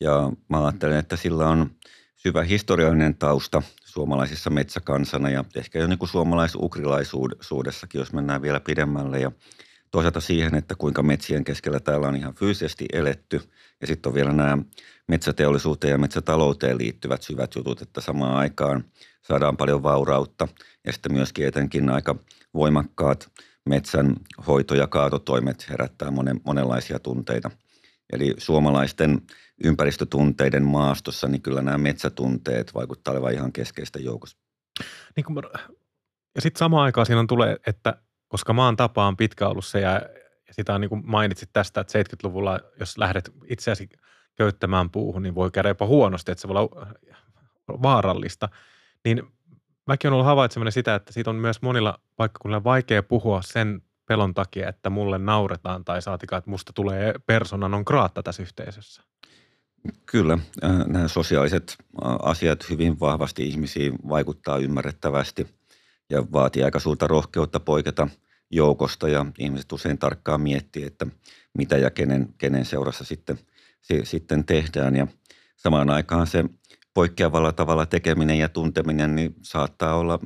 Ja mä ajattelen, että sillä on syvä historiallinen tausta suomalaisissa metsäkansana ja ehkä jo niin kuin suomalais-ukrilaisuudessakin, jos mennään vielä pidemmälle. Ja toisaalta siihen, että kuinka metsien keskellä täällä on ihan fyysisesti eletty. Ja sitten on vielä nämä metsäteollisuuteen ja metsätalouteen liittyvät syvät jutut, että samaan aikaan saadaan paljon vaurautta. Ja sitten myöskin etenkin aika voimakkaat metsän hoito- ja kaatotoimet herättää monen, monenlaisia tunteita. Eli suomalaisten ympäristötunteiden maastossa, niin kyllä nämä metsätunteet vaikuttavat olevan ihan keskeistä joukossa. Niin kuin, ja sitten samaan aikaan siinä on tulee, että koska maan tapa on pitkä ollut se ja, ja sitä on niin kuin mainitsit tästä, että 70-luvulla, jos lähdet itseäsi köyttämään puuhun, niin voi käydä jopa huonosti, että se voi olla vaarallista. Niin mäkin olen ollut havaitseminen sitä, että siitä on myös monilla paikkakunnilla vaikea puhua sen pelon takia, että mulle nauretaan tai saatikaan, että musta tulee persona non grata tässä yhteisössä. Kyllä, äh, nämä sosiaaliset äh, asiat hyvin vahvasti ihmisiin vaikuttaa ymmärrettävästi ja vaatii aika suurta rohkeutta poiketa joukosta ja ihmiset usein tarkkaan miettii, että mitä ja kenen, kenen seurassa sitten, sitten tehdään ja samaan aikaan se poikkeavalla tavalla tekeminen ja tunteminen niin saattaa olla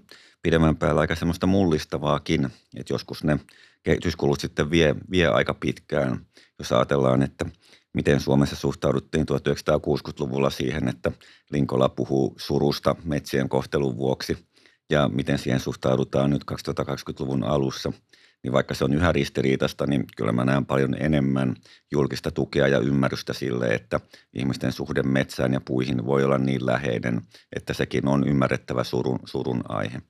pidemmän päällä aika semmoista mullistavaakin, että joskus ne kehityskulut sitten vie, vie aika pitkään, jos ajatellaan, että miten Suomessa suhtauduttiin 1960-luvulla siihen, että Linkola puhuu surusta metsien kohtelun vuoksi ja miten siihen suhtaudutaan nyt 2020-luvun alussa – niin vaikka se on yhä ristiriitasta, niin kyllä mä näen paljon enemmän julkista tukea ja ymmärrystä sille, että ihmisten suhde metsään ja puihin voi olla niin läheinen, että sekin on ymmärrettävä surun, surun aihe.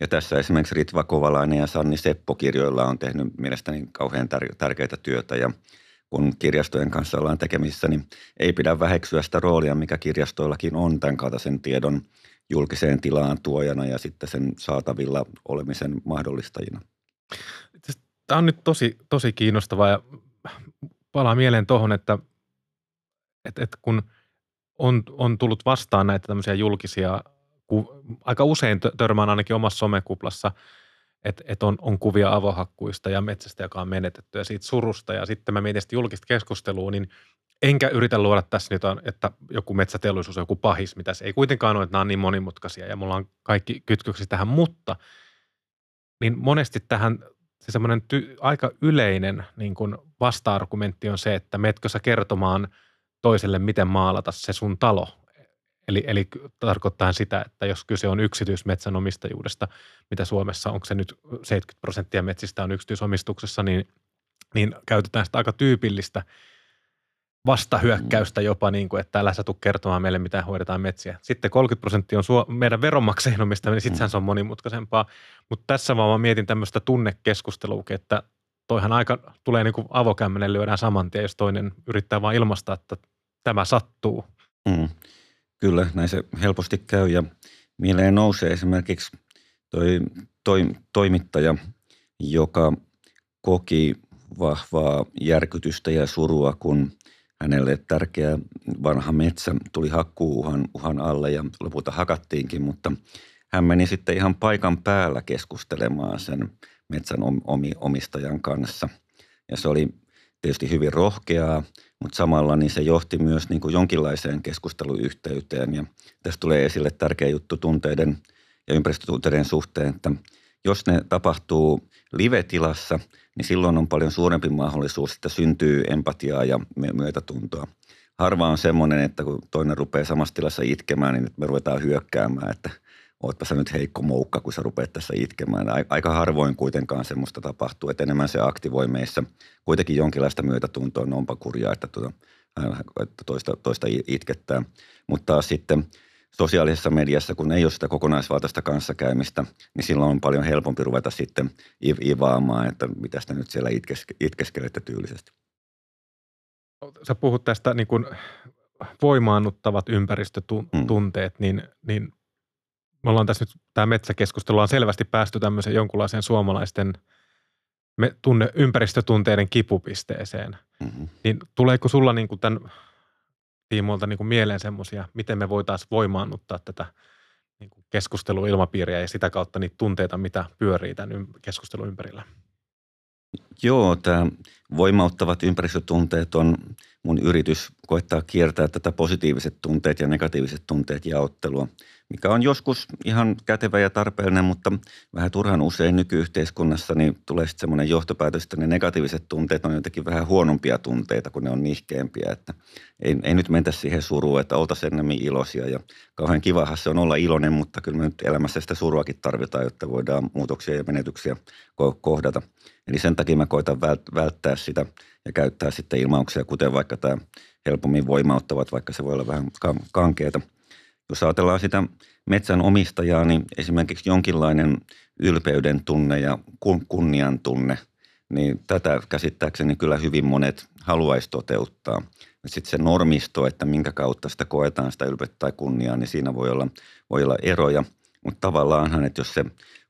Ja tässä esimerkiksi Ritva Kovalainen ja Sanni Seppo kirjoilla on tehnyt mielestäni kauhean tär- tärkeitä työtä ja kun kirjastojen kanssa ollaan tekemisissä, niin ei pidä väheksyä sitä roolia, mikä kirjastoillakin on tämän kaltaisen tiedon julkiseen tilaan tuojana ja sitten sen saatavilla olemisen mahdollistajina. Tämä on nyt tosi, tosi kiinnostavaa ja palaa mieleen tuohon, että, että, että kun on, on tullut vastaan näitä tämmöisiä julkisia, ku, aika usein törmään ainakin omassa somekuplassa, että, että on, on kuvia avohakkuista ja metsästä, joka on menetetty ja siitä surusta. Ja sitten mä mietin julkista keskustelua, niin enkä yritä luoda tässä nyt, että joku metsäteollisuus on joku pahis, mitä se ei kuitenkaan ole, että nämä on niin monimutkaisia ja mulla on kaikki kytköksiä tähän, mutta niin monesti tähän se semmoinen ty- aika yleinen niin kuin vasta-argumentti on se, että metkö sä kertomaan toiselle, miten maalata se sun talo. Eli, eli tarkoittaa sitä, että jos kyse on yksityismetsänomistajuudesta, mitä Suomessa, onko se nyt 70 prosenttia metsistä on yksityisomistuksessa, niin, niin käytetään sitä aika tyypillistä – vastahyökkäystä jopa, niin kuin, että älä sä tuu kertomaan meille, mitä hoidetaan metsiä. Sitten 30 prosenttia on suo, meidän veronmaksajien omistaminen, niin sittenhän se on monimutkaisempaa. Mutta tässä vaan mä mietin tämmöistä tunnekeskustelua, että toihan aika tulee niin kuin avokämmenen lyödään saman tien, jos toinen yrittää vaan ilmaista, että tämä sattuu. Mm. Kyllä, näin se helposti käy ja mieleen nousee esimerkiksi toi, toi toimittaja, joka koki vahvaa järkytystä ja surua, kun hänelle tärkeä vanha metsä tuli hakkuuhan uhan alle ja lopulta hakattiinkin, mutta hän meni sitten ihan paikan päällä keskustelemaan sen metsän omistajan kanssa. Ja se oli tietysti hyvin rohkeaa, mutta samalla niin se johti myös niin kuin jonkinlaiseen keskusteluyhteyteen. Ja tässä tulee esille tärkeä juttu tunteiden ja ympäristötunteiden suhteen, että jos ne tapahtuu live-tilassa, niin silloin on paljon suurempi mahdollisuus, että syntyy empatiaa ja myötätuntoa. Harva on semmoinen, että kun toinen rupeaa samassa tilassa itkemään, niin me ruvetaan hyökkäämään, että ootpa sä nyt heikko moukka, kun sä rupeat tässä itkemään. Aika harvoin kuitenkaan semmoista tapahtuu, että enemmän se aktivoi meissä kuitenkin jonkinlaista myötätuntoa, no onpa kurjaa, että, tuota, että toista, toista itkettää. Mutta sitten – sosiaalisessa mediassa, kun ei ole sitä kokonaisvaltaista kanssakäymistä, niin silloin on paljon helpompi ruveta sitten ivaamaan, että mitä sitä nyt siellä itkeske, itkeskelette tyylisesti. Sä puhut tästä niin kuin voimaannuttavat ympäristötunteet, mm. niin, niin me ollaan tässä nyt, tämä metsäkeskustelu on selvästi päästy tämmöiseen jonkunlaiseen suomalaisten me, tunne, ympäristötunteiden kipupisteeseen. Mm-hmm. Niin tuleeko sulla niin kuin tämän tiimoilta niin kuin mieleen semmoisia, miten me voitaisiin voimaannuttaa tätä niin kuin keskusteluilmapiiriä ja sitä kautta niitä tunteita, mitä pyörii tämän keskustelun ympärillä? Joo, tämä voimauttavat ympäristötunteet on mun yritys koettaa kiertää tätä positiiviset tunteet ja negatiiviset tunteet jaottelua, mikä on joskus ihan kätevä ja tarpeellinen, mutta vähän turhan usein nykyyhteiskunnassa niin tulee sitten semmoinen johtopäätös, että ne negatiiviset tunteet on jotenkin vähän huonompia tunteita, kun ne on nihkeämpiä, että ei, ei nyt mentä siihen suruun, että oltaisiin enemmän iloisia ja kauhean kivahan se on olla iloinen, mutta kyllä me nyt elämässä sitä suruakin tarvitaan, jotta voidaan muutoksia ja menetyksiä kohdata. Eli sen takia mä koitan välttää sitä ja käyttää sitten ilmauksia, kuten vaikka tämä helpommin voimauttavat, vaikka se voi olla vähän kankeeta. Jos ajatellaan sitä metsän omistajaa, niin esimerkiksi jonkinlainen ylpeyden tunne ja kunnian tunne, niin tätä käsittääkseni kyllä hyvin monet haluaisi toteuttaa. Sitten se normisto, että minkä kautta sitä koetaan sitä ylpeyttä tai kunniaa, niin siinä voi olla, voi olla eroja. Mutta tavallaanhan, että jos se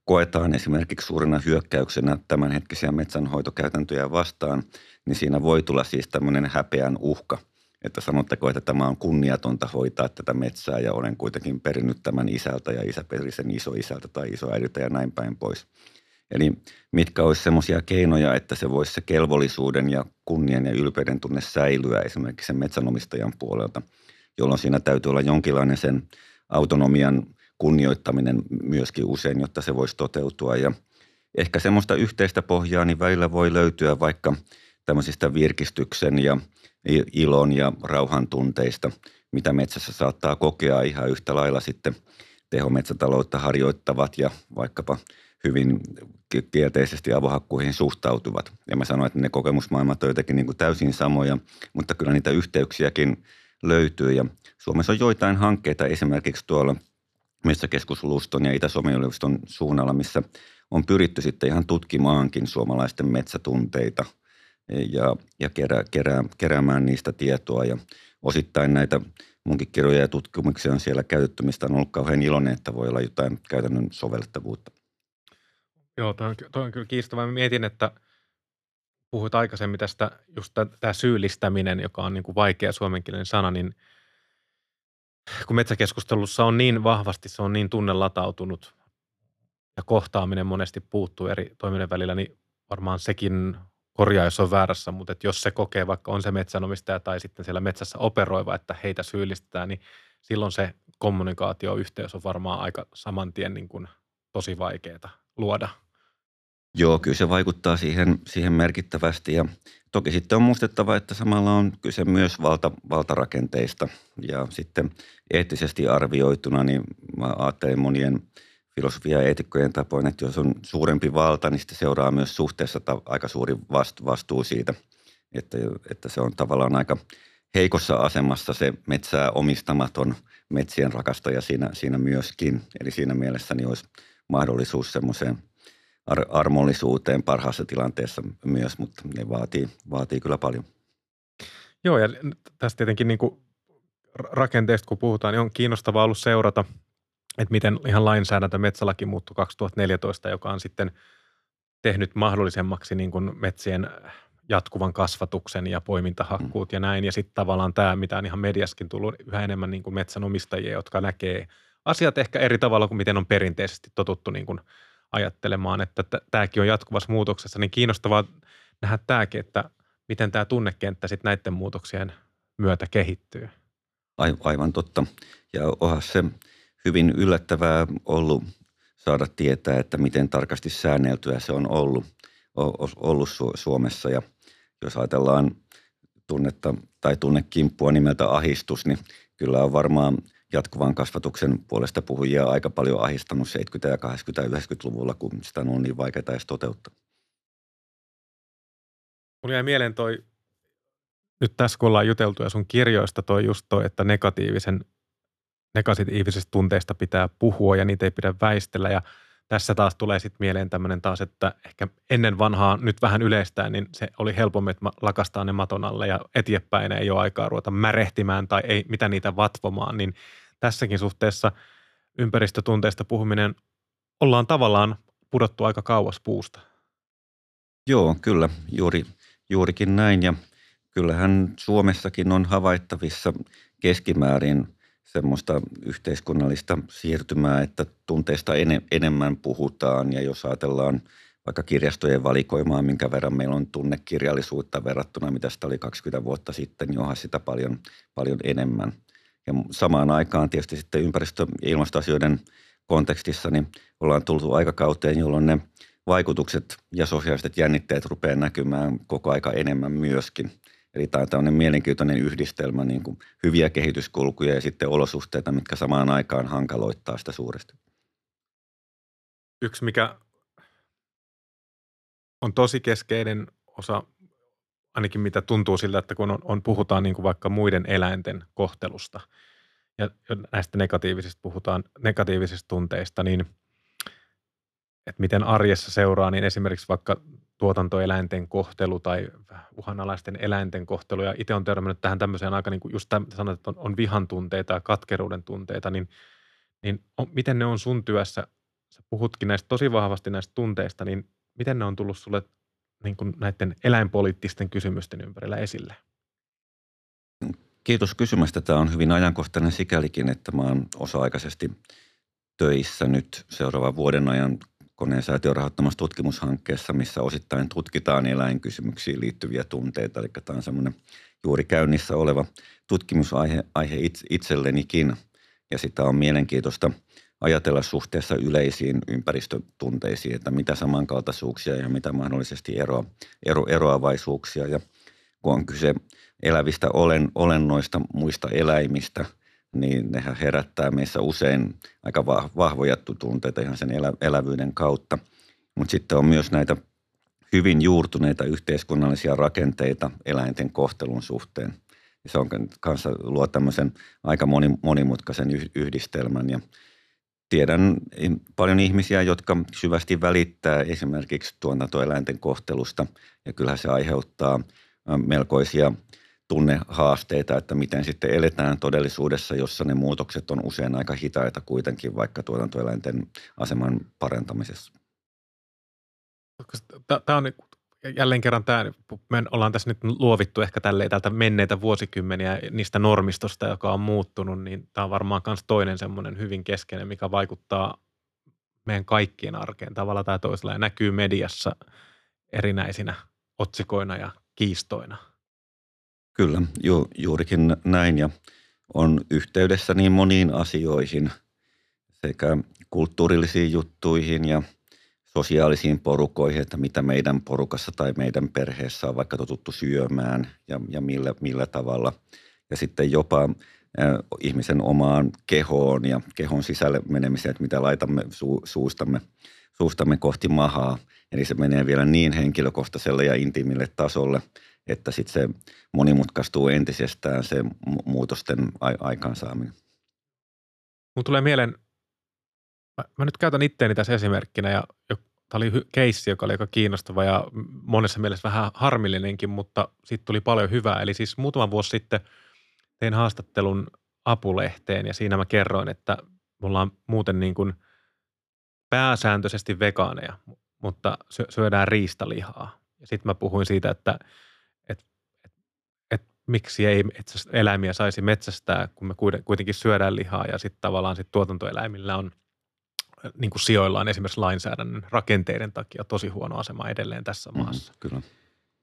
koetaan esimerkiksi suurena hyökkäyksenä tämänhetkisiä metsänhoitokäytäntöjä vastaan, niin siinä voi tulla siis tämmöinen häpeän uhka. Että sanotteko, että tämä on kunniatonta hoitaa tätä metsää ja olen kuitenkin perinnyt tämän isältä ja isä peri sen isoisältä tai isoäidiltä ja näin päin pois. Eli mitkä olisi semmoisia keinoja, että se voisi se kelvollisuuden ja kunnian ja ylpeyden tunne säilyä esimerkiksi sen metsänomistajan puolelta, jolloin siinä täytyy olla jonkinlainen sen autonomian kunnioittaminen myöskin usein, jotta se voisi toteutua. Ja ehkä semmoista yhteistä pohjaa niin välillä voi löytyä vaikka tämmöisistä virkistyksen ja ilon ja rauhan tunteista, mitä metsässä saattaa kokea ihan yhtä lailla sitten tehometsätaloutta harjoittavat ja vaikkapa hyvin kielteisesti avohakkuihin suhtautuvat. Ja mä sanoin, että ne kokemusmaailmat on jotenkin niin kuin täysin samoja, mutta kyllä niitä yhteyksiäkin löytyy. Ja Suomessa on joitain hankkeita esimerkiksi tuolla Metsäkeskus Luston ja Itä-Suomen yliopiston suunnalla, missä on pyritty sitten ihan tutkimaankin suomalaisten metsätunteita ja, ja kerä, kerää, keräämään niistä tietoa. Ja osittain näitä munkin kirjoja ja tutkimuksia on siellä käytetty, mistä on ollut kauhean iloinen, että voi olla jotain käytännön sovellettavuutta. Joo, toi on, toi on kyllä kiinnostavaa. Mä mietin, että puhuit aikaisemmin tästä, just tämä syyllistäminen, joka on niin kuin vaikea suomenkielinen sana, niin – kun metsäkeskustelussa on niin vahvasti, se on niin tunnelatautunut ja kohtaaminen monesti puuttuu eri toiminnan välillä, niin varmaan sekin korjaa, jos on väärässä, mutta että jos se kokee, vaikka on se metsänomistaja tai sitten siellä metsässä operoiva, että heitä syyllistetään, niin silloin se kommunikaatioyhteys on varmaan aika saman tien niin kuin tosi vaikeaa luoda. Joo, kyllä se vaikuttaa siihen, siihen merkittävästi ja toki sitten on muistettava, että samalla on kyse myös valta, valtarakenteista ja sitten eettisesti arvioituna, niin mä ajattelen monien filosofia- ja eetikkojen tapoin, että jos on suurempi valta, niin sitten seuraa myös suhteessa ta- aika suuri vastu, vastuu siitä, että, että se on tavallaan aika heikossa asemassa se metsää omistamaton metsien rakastaja siinä, siinä myöskin. Eli siinä mielessä niin olisi mahdollisuus semmoiseen ar- armollisuuteen parhaassa tilanteessa myös, mutta ne vaatii, vaatii kyllä paljon. Joo, ja tästä tietenkin niin kuin rakenteesta kun puhutaan, niin on kiinnostavaa ollut seurata, että miten ihan lainsäädäntö metsälaki muuttui 2014, joka on sitten tehnyt mahdollisemmaksi niin kuin metsien jatkuvan kasvatuksen ja poimintahakkuut mm. ja näin. Ja sitten tavallaan tämä, mitä on ihan mediaskin tullut yhä enemmän niin kuin metsänomistajia, jotka näkee asiat ehkä eri tavalla kuin miten on perinteisesti totuttu niin kuin ajattelemaan, että tämäkin on jatkuvassa muutoksessa, niin kiinnostavaa nähdä tämäkin, että miten tämä tunnekenttä sitten näiden muutoksien myötä kehittyy. Aivan totta. Ja onhan se hyvin yllättävää ollut saada tietää, että miten tarkasti säänneltyä se on ollut, ollut Suomessa. Ja jos ajatellaan tunnetta tai tunnekimppua nimeltä ahistus, niin kyllä on varmaan jatkuvan kasvatuksen puolesta puhujia aika paljon ahistanut 70- ja 80- ja 90-luvulla, kun sitä on niin vaikeaa edes toteuttaa. Mulla jäi mieleen toi, nyt tässä kun ollaan juteltu ja sun kirjoista toi just toi, että negatiivisen, negatiivisista tunteista pitää puhua ja niitä ei pidä väistellä. Ja tässä taas tulee sitten mieleen tämmöinen taas, että ehkä ennen vanhaa nyt vähän yleistään, niin se oli helpommin, että lakastaa ne maton alle ja eteenpäin ei ole aikaa ruveta märehtimään tai ei mitä niitä vatvomaan, niin tässäkin suhteessa ympäristötunteista puhuminen ollaan tavallaan pudottu aika kauas puusta. Joo, kyllä, juuri, juurikin näin. Ja kyllähän Suomessakin on havaittavissa keskimäärin semmoista yhteiskunnallista siirtymää, että tunteista en, enemmän puhutaan ja jos ajatellaan vaikka kirjastojen valikoimaa, minkä verran meillä on tunnekirjallisuutta verrattuna, mitä sitä oli 20 vuotta sitten, niin onhan sitä paljon, paljon enemmän. Ja samaan aikaan tietysti sitten ympäristö- ja ilmastoasioiden kontekstissa niin ollaan tultu aikakauteen, jolloin ne vaikutukset ja sosiaaliset jännitteet rupeaa näkymään koko aika enemmän myöskin. Eli tämä on tämmöinen mielenkiintoinen yhdistelmä, niin kuin hyviä kehityskulkuja ja sitten olosuhteita, mitkä samaan aikaan hankaloittaa sitä suuresti. Yksi, mikä on tosi keskeinen osa, ainakin mitä tuntuu siltä, että kun on, on puhutaan niin kuin vaikka muiden eläinten kohtelusta ja näistä negatiivisista puhutaan, negatiivisista tunteista, niin – että miten arjessa seuraa, niin esimerkiksi vaikka tuotantoeläinten kohtelu tai uhanalaisten eläinten kohtelu. Ja itse on törmännyt tähän tämmöiseen aika, niin kuin just sanoit, että on, on vihan tunteita ja katkeruuden tunteita, niin, niin on, miten ne on sun työssä, sä puhutkin näistä tosi vahvasti näistä tunteista, niin miten ne on tullut sulle niin kuin näiden eläinpoliittisten kysymysten ympärillä esille? Kiitos kysymästä. Tämä on hyvin ajankohtainen sikälikin, että mä oon osa-aikaisesti töissä nyt seuraavan vuoden ajan koneen säätiön rahoittamassa tutkimushankkeessa, missä osittain tutkitaan eläinkysymyksiin liittyviä tunteita. Eli tämä on semmoinen juuri käynnissä oleva tutkimusaihe aihe itsellenikin. Ja sitä on mielenkiintoista ajatella suhteessa yleisiin ympäristötunteisiin, että mitä samankaltaisuuksia ja mitä mahdollisesti ero, ero, eroavaisuuksia. Ja kun on kyse elävistä olen, olennoista muista eläimistä – niin nehän herättää meissä usein aika vahvoja tunteita ihan sen elä, elävyyden kautta. Mutta sitten on myös näitä hyvin juurtuneita yhteiskunnallisia rakenteita eläinten kohtelun suhteen. Se on kanssa luo tämmöisen aika moni, monimutkaisen yhdistelmän ja tiedän paljon ihmisiä, jotka syvästi välittää esimerkiksi tuotantoeläinten kohtelusta ja kyllähän se aiheuttaa melkoisia – tunnehaasteita, että miten sitten eletään todellisuudessa, jossa ne muutokset on usein aika hitaita kuitenkin vaikka tuotantoeläinten aseman parantamisessa. Tämä on jälleen kerran tämä, me ollaan tässä nyt luovittu ehkä tälleen tältä menneitä vuosikymmeniä niistä normistosta, joka on muuttunut, niin tämä on varmaan myös toinen semmoinen hyvin keskeinen, mikä vaikuttaa meidän kaikkien arkeen tavalla tai toisella ja näkyy mediassa erinäisinä otsikoina ja kiistoina. Kyllä, ju, juurikin näin ja on yhteydessä niin moniin asioihin sekä kulttuurillisiin juttuihin ja sosiaalisiin porukoihin, että mitä meidän porukassa tai meidän perheessä on vaikka totuttu syömään ja, ja millä, millä tavalla. Ja sitten jopa äh, ihmisen omaan kehoon ja kehon sisälle menemiseen, että mitä laitamme su, suustamme, suustamme kohti mahaa. Eli se menee vielä niin henkilökohtaiselle ja intiimille tasolle – että sitten se monimutkaistuu entisestään se muutosten aikaansaaminen. Mun tulee mieleen, mä, mä nyt käytän itteeni tässä esimerkkinä ja tämä oli keissi, joka oli aika kiinnostava ja monessa mielessä vähän harmillinenkin, mutta sitten tuli paljon hyvää. Eli siis muutama vuosi sitten tein haastattelun apulehteen ja siinä mä kerroin, että me ollaan muuten niin kuin pääsääntöisesti vegaaneja, mutta syödään riistalihaa. Ja sitten mä puhuin siitä, että miksi ei eläimiä saisi metsästää, kun me kuitenkin syödään lihaa ja sitten tavallaan sit tuotantoeläimillä on niin kuin sijoillaan esimerkiksi lainsäädännön rakenteiden takia tosi huono asema edelleen tässä mm-hmm, maassa. Mm, kyllä.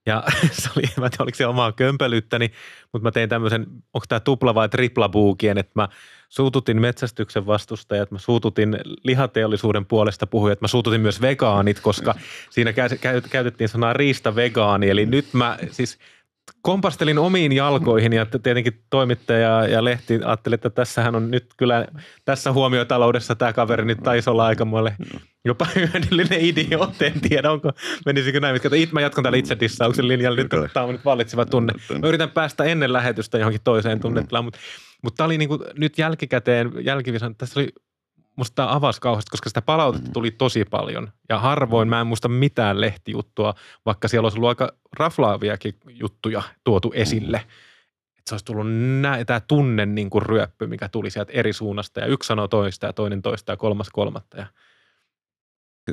Ja [laughs] se oli, mä tiedä, oliko se omaa kömpelyyttäni, mutta mä tein tämmöisen, onko tämä tupla vai tripla buukien, että mä suututin metsästyksen vastustajat, mä suututin lihateollisuuden puolesta puhujat, mä suututin myös vegaanit, koska [laughs] siinä käytettiin sanaa riista vegaani. Eli nyt mä siis kompastelin omiin jalkoihin ja tietenkin toimittaja ja lehti ajatteli, että tässähän on nyt kyllä tässä huomiotaloudessa tämä kaveri nyt taisi olla aikamoille jopa [laughs] hyödyllinen idiootti. En tiedä, onko, menisikö näin. Itse, mä jatkan täällä itse dissauksen linjalla. Nyt tämä on nyt vallitseva tunne. Mä yritän päästä ennen lähetystä johonkin toiseen tunnetilaan, mutta, mutta tämä oli niin kuin, nyt jälkikäteen, jälkivisan, tässä oli musta tämä avasi kauheasti, koska sitä palautetta mm. tuli tosi paljon. Ja harvoin mä en muista mitään lehtijuttua, vaikka siellä olisi ollut aika raflaaviakin juttuja tuotu esille. Että se olisi tullut tämä tunne niin kuin ryöppy, mikä tuli sieltä eri suunnasta. Ja yksi sanoo toista ja toinen toista ja kolmas kolmatta. Ja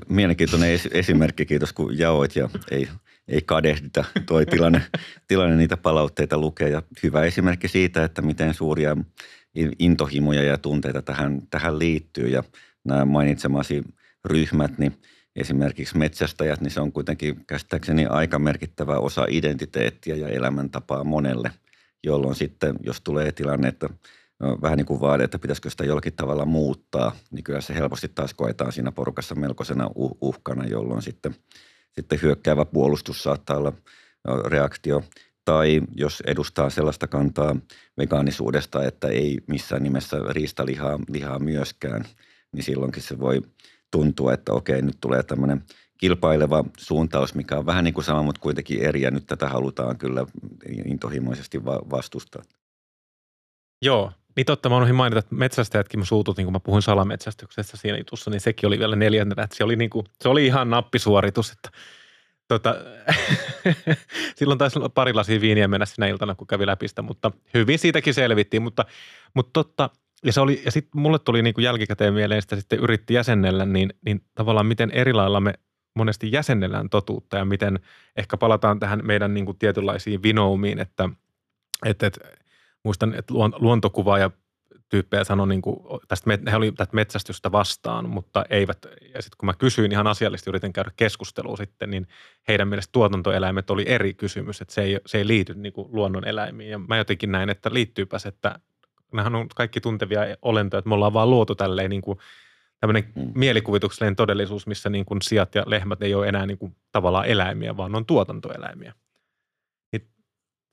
Mielenkiintoinen esimerkki, kiitos kun jaoit ja ei, ei kadehdita toi tilanne, tilanne niitä palautteita lukee. Ja hyvä esimerkki siitä, että miten suuria intohimoja ja tunteita tähän, tähän liittyy. Ja nämä mainitsemasi ryhmät, niin esimerkiksi metsästäjät, niin se on kuitenkin käsittääkseni aika merkittävä osa identiteettiä ja elämäntapaa monelle, jolloin sitten, jos tulee tilanne, että vähän niin kuin vaade, että pitäisikö sitä jollakin tavalla muuttaa, niin kyllä se helposti taas koetaan siinä porukassa melkoisena uhkana, jolloin sitten, sitten hyökkäävä puolustus saattaa olla reaktio tai jos edustaa sellaista kantaa vegaanisuudesta, että ei missään nimessä riistalihaa lihaa myöskään, niin silloinkin se voi tuntua, että okei, nyt tulee tämmöinen kilpaileva suuntaus, mikä on vähän niin kuin sama, mutta kuitenkin eri, ja nyt tätä halutaan kyllä intohimoisesti vastustaa. Joo, niin totta, mä unohdin mainita, että metsästäjätkin mä suututin, kun mä puhuin salametsästyksestä siinä jutussa, niin sekin oli vielä neljäntenä, että se oli, niin kuin, se oli ihan nappisuoritus, että Tota, [laughs] silloin taisi pari lasia viiniä mennä sinä iltana, kun kävi läpi sitä, mutta hyvin siitäkin selvittiin. Mutta, mutta totta, ja, se oli, ja sitten mulle tuli niin kuin jälkikäteen mieleen sitä sitten yritti jäsennellä, niin, niin tavallaan miten eri lailla me monesti jäsennellään totuutta ja miten ehkä palataan tähän meidän niin kuin tietynlaisiin vinoumiin, että, että, että muistan, että luontokuva ja tyyppejä sanoi niin kuin, tästä, he oli tästä metsästystä vastaan, mutta eivät, ja sitten kun mä kysyin ihan asiallisesti, yritin käydä keskustelua sitten, niin heidän mielestä tuotantoeläimet oli eri kysymys, että se ei, se ei liity niin kuin luonnon eläimiin. Ja mä jotenkin näin, että liittyypäs, että nämähän on kaikki tuntevia olentoja, että me ollaan vaan luotu tälleen niin kuin tämmöinen mm. mielikuvituksellinen todellisuus, missä niin kuin sijat ja lehmät ei ole enää niin kuin tavallaan eläimiä, vaan on tuotantoeläimiä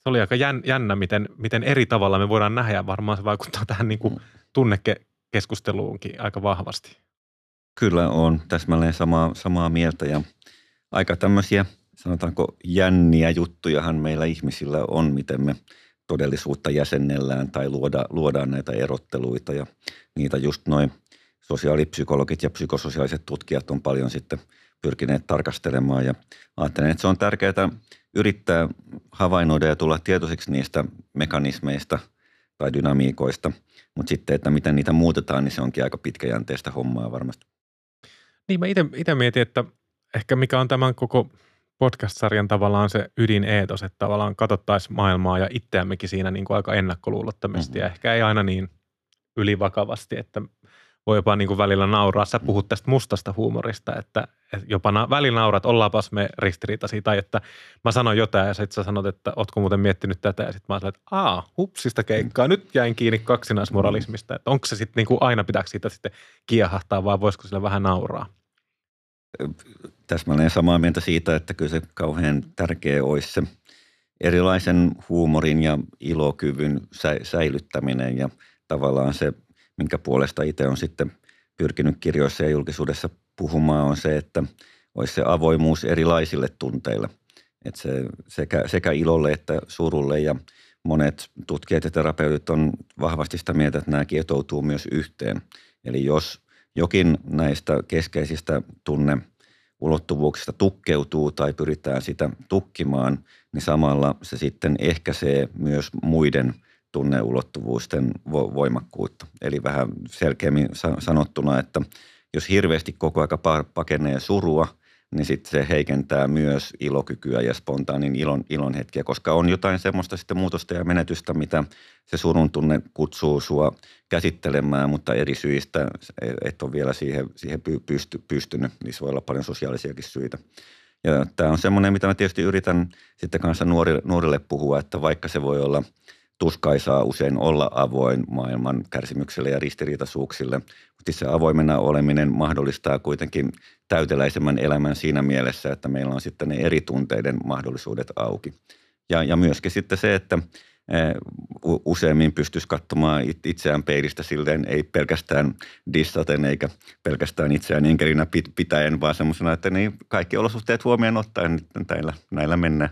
se oli aika jännä, miten, miten eri tavalla me voidaan nähdä ja varmaan se vaikuttaa tähän niin kuin mm. tunnekeskusteluunkin aika vahvasti. Kyllä on täsmälleen samaa, samaa mieltä ja aika tämmöisiä sanotaanko jänniä juttujahan meillä ihmisillä on, miten me todellisuutta jäsennellään tai luoda, luodaan näitä erotteluita ja niitä just noin sosiaalipsykologit ja psykososiaaliset tutkijat on paljon sitten pyrkineet tarkastelemaan ja ajattelen, että se on tärkeää yrittää havainnoida ja tulla tietoiseksi niistä mekanismeista tai dynamiikoista, mutta sitten, että miten niitä muutetaan, niin se onkin aika pitkäjänteistä hommaa varmasti. Niin mä itse mietin, että ehkä mikä on tämän koko podcast-sarjan tavallaan se ydineetos, että tavallaan katsottaisiin maailmaa ja itseämmekin siinä niin kuin aika ennakkoluulottomasti mm-hmm. ja ehkä ei aina niin ylivakavasti, että voi jopa niin kuin välillä nauraa. Sä puhut tästä mustasta huumorista, että, jopa na, välillä naurat, ollaanpas me ristiriitaisia. Tai että mä sanon jotain ja sitten sä sanot, että ootko muuten miettinyt tätä. Ja sitten mä sanoin, että aa, hupsista keikkaa. Nyt jäin kiinni kaksinaismoralismista. Että onko se sitten niin kuin aina pitääkö siitä sitten kiehahtaa vai voisiko sillä vähän nauraa? Täsmälleen samaa mieltä siitä, että kyllä se kauhean tärkeä olisi se erilaisen huumorin ja ilokyvyn säilyttäminen ja tavallaan se – minkä puolesta itse on sitten pyrkinyt kirjoissa ja julkisuudessa puhumaan, on se, että olisi se avoimuus erilaisille tunteille. Että se sekä, sekä ilolle että surulle ja monet tutkijat ja terapeutit on vahvasti sitä mieltä, että nämä kietoutuu myös yhteen. Eli jos jokin näistä keskeisistä tunne ulottuvuuksista tukkeutuu tai pyritään sitä tukkimaan, niin samalla se sitten ehkäisee myös muiden – tunneulottuvuusten voimakkuutta. Eli vähän selkeämmin sanottuna, että jos hirveästi koko aika pakenee surua, niin sitten se heikentää myös ilokykyä ja spontaanin ilon, ilon hetkiä, koska on jotain semmoista sitten muutosta ja menetystä, mitä se surun tunne kutsuu sua käsittelemään, mutta eri syistä et ole vielä siihen, siihen pysty, pystynyt. Niissä voi olla paljon sosiaalisiakin syitä. Ja tämä on semmoinen, mitä mä tietysti yritän sitten kanssa nuorille, nuorille puhua, että vaikka se voi olla – tuskaisaa usein olla avoin maailman kärsimykselle ja ristiriitaisuuksille, mutta se avoimena oleminen mahdollistaa kuitenkin täyteläisemmän elämän siinä mielessä, että meillä on sitten ne eri tunteiden mahdollisuudet auki. Ja, ja myöskin sitten se, että useammin pystyisi katsomaan itseään peilistä silleen, ei pelkästään dissaten eikä pelkästään itseään inkerinä pitäen, vaan semmoisena, että niin kaikki olosuhteet huomioon ottaen näillä, näillä mennään.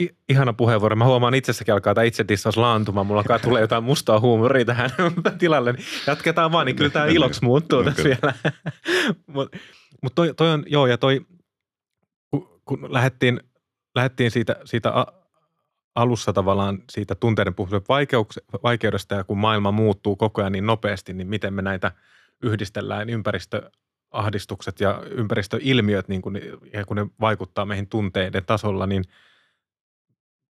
I, ihana puheenvuoro. Mä huomaan itsessäkin alkaa tämä itse dissaus laantuma. Mulla alkaa tulee jotain mustaa huumoria tähän [laughs] tilalle. Jatketaan vaan, niin kyllä tämä iloksi muuttuu no, tässä vielä. [laughs] Mutta mut toi, toi, on, joo, ja toi, kun, kun lähdettiin, lähdettiin siitä, siitä alussa tavallaan siitä tunteiden puhumisen vaikeudesta ja kun maailma muuttuu koko ajan niin nopeasti, niin miten me näitä yhdistellään ympäristöahdistukset ja ympäristöilmiöt, niin kun, ja kun ne vaikuttaa meihin tunteiden tasolla, niin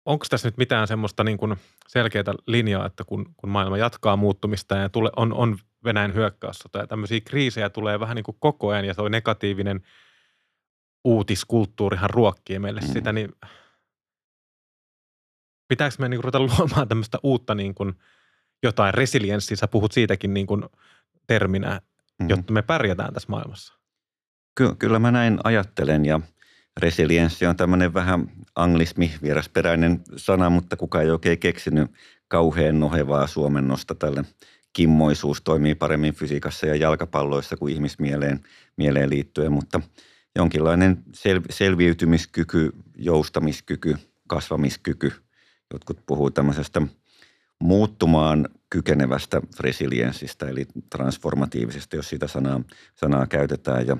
onko tässä nyt mitään semmoista niin kuin selkeää linjaa, että kun, kun maailma jatkaa muuttumista ja tule, on, on Venäjän hyökkäyssota ja tämmöisiä kriisejä tulee vähän niin kuin koko ajan ja se on negatiivinen uutiskulttuurihan ruokkii meille mm. sitä, niin – pitääkö me niin ruveta luomaan tämmöistä uutta niin kuin jotain resilienssiä, sä puhut siitäkin niin kuin terminä, mm-hmm. jotta me pärjätään tässä maailmassa? Ky- kyllä mä näin ajattelen ja resilienssi on tämmöinen vähän anglismi, vierasperäinen sana, mutta kuka ei oikein keksinyt kauhean nohevaa suomennosta tälle. Kimmoisuus toimii paremmin fysiikassa ja jalkapalloissa kuin ihmismieleen mieleen liittyen, mutta jonkinlainen sel- selviytymiskyky, joustamiskyky, kasvamiskyky – Jotkut puhuu tämmöisestä muuttumaan kykenevästä resilienssistä, eli transformatiivisesta, jos sitä sanaa, sanaa käytetään. Ja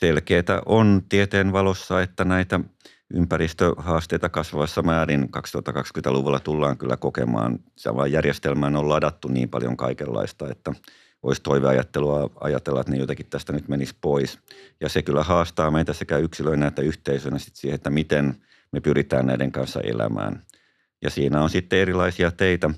selkeää on tieteen valossa, että näitä ympäristöhaasteita kasvavassa määrin 2020-luvulla tullaan kyllä kokemaan. Järjestelmään on ladattu niin paljon kaikenlaista, että olisi toiveajattelua ajatella, että ne jotenkin tästä nyt menisi pois. Ja se kyllä haastaa meitä sekä yksilöinä että yhteisönä sit siihen, että miten – me pyritään näiden kanssa elämään. Ja siinä on sitten erilaisia teitä.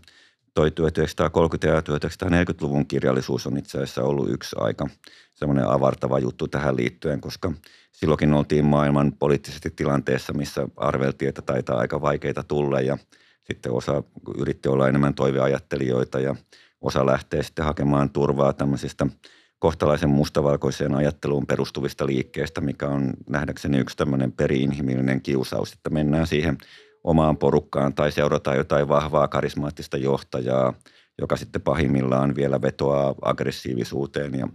Toi 1930- ja 1940-luvun kirjallisuus on itse asiassa ollut yksi aika semmoinen avartava juttu tähän liittyen, koska silloinkin oltiin maailman poliittisesti tilanteessa, missä arveltiin, että taitaa aika vaikeita tulla ja sitten osa yritti olla enemmän toiveajattelijoita ja osa lähtee sitten hakemaan turvaa tämmöisistä – kohtalaisen mustavalkoiseen ajatteluun perustuvista liikkeistä, mikä on nähdäkseni yksi tämmöinen periinhimillinen kiusaus, että mennään siihen omaan porukkaan tai seurataan jotain vahvaa karismaattista johtajaa, joka sitten pahimmillaan vielä vetoaa aggressiivisuuteen ja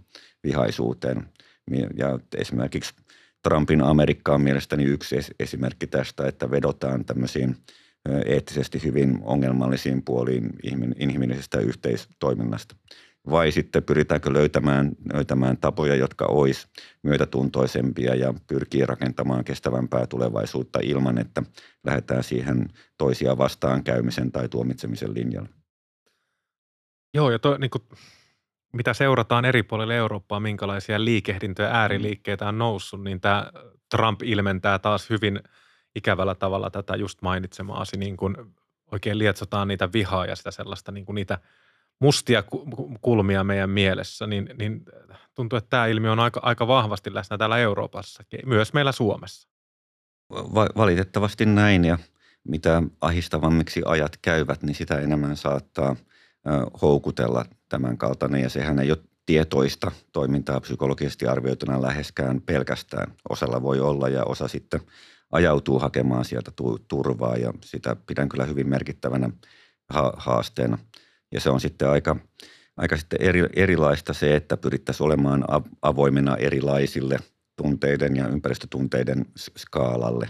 vihaisuuteen. Ja esimerkiksi Trumpin Amerikka on mielestäni yksi esimerkki tästä, että vedotaan tämmöisiin eettisesti hyvin ongelmallisiin puoliin inhimillisestä yhteistoiminnasta vai sitten pyritäänkö löytämään, löytämään tapoja, jotka olisi myötätuntoisempia ja pyrkii rakentamaan kestävämpää tulevaisuutta ilman, että lähdetään siihen toisia vastaan käymisen tai tuomitsemisen linjalle. Joo, ja to, niin kuin, mitä seurataan eri puolilla Eurooppaa, minkälaisia liikehdintöjä, ääriliikkeitä on noussut, niin tämä Trump ilmentää taas hyvin ikävällä tavalla tätä just mainitsemaasi, niin kuin oikein lietsotaan niitä vihaa ja sitä sellaista niin kuin niitä – mustia kulmia meidän mielessä, niin, niin tuntuu, että tämä ilmiö on aika, aika vahvasti läsnä täällä Euroopassakin, myös meillä Suomessa. Va- valitettavasti näin ja mitä ahistavammiksi ajat käyvät, niin sitä enemmän saattaa houkutella tämän kaltainen ja sehän ei ole tietoista toimintaa psykologisesti arvioituna läheskään pelkästään. Osalla voi olla ja osa sitten ajautuu hakemaan sieltä turvaa ja sitä pidän kyllä hyvin merkittävänä haasteena. Ja se on sitten aika, aika sitten eri, erilaista se, että pyrittäisiin olemaan avoimena erilaisille tunteiden ja ympäristötunteiden skaalalle.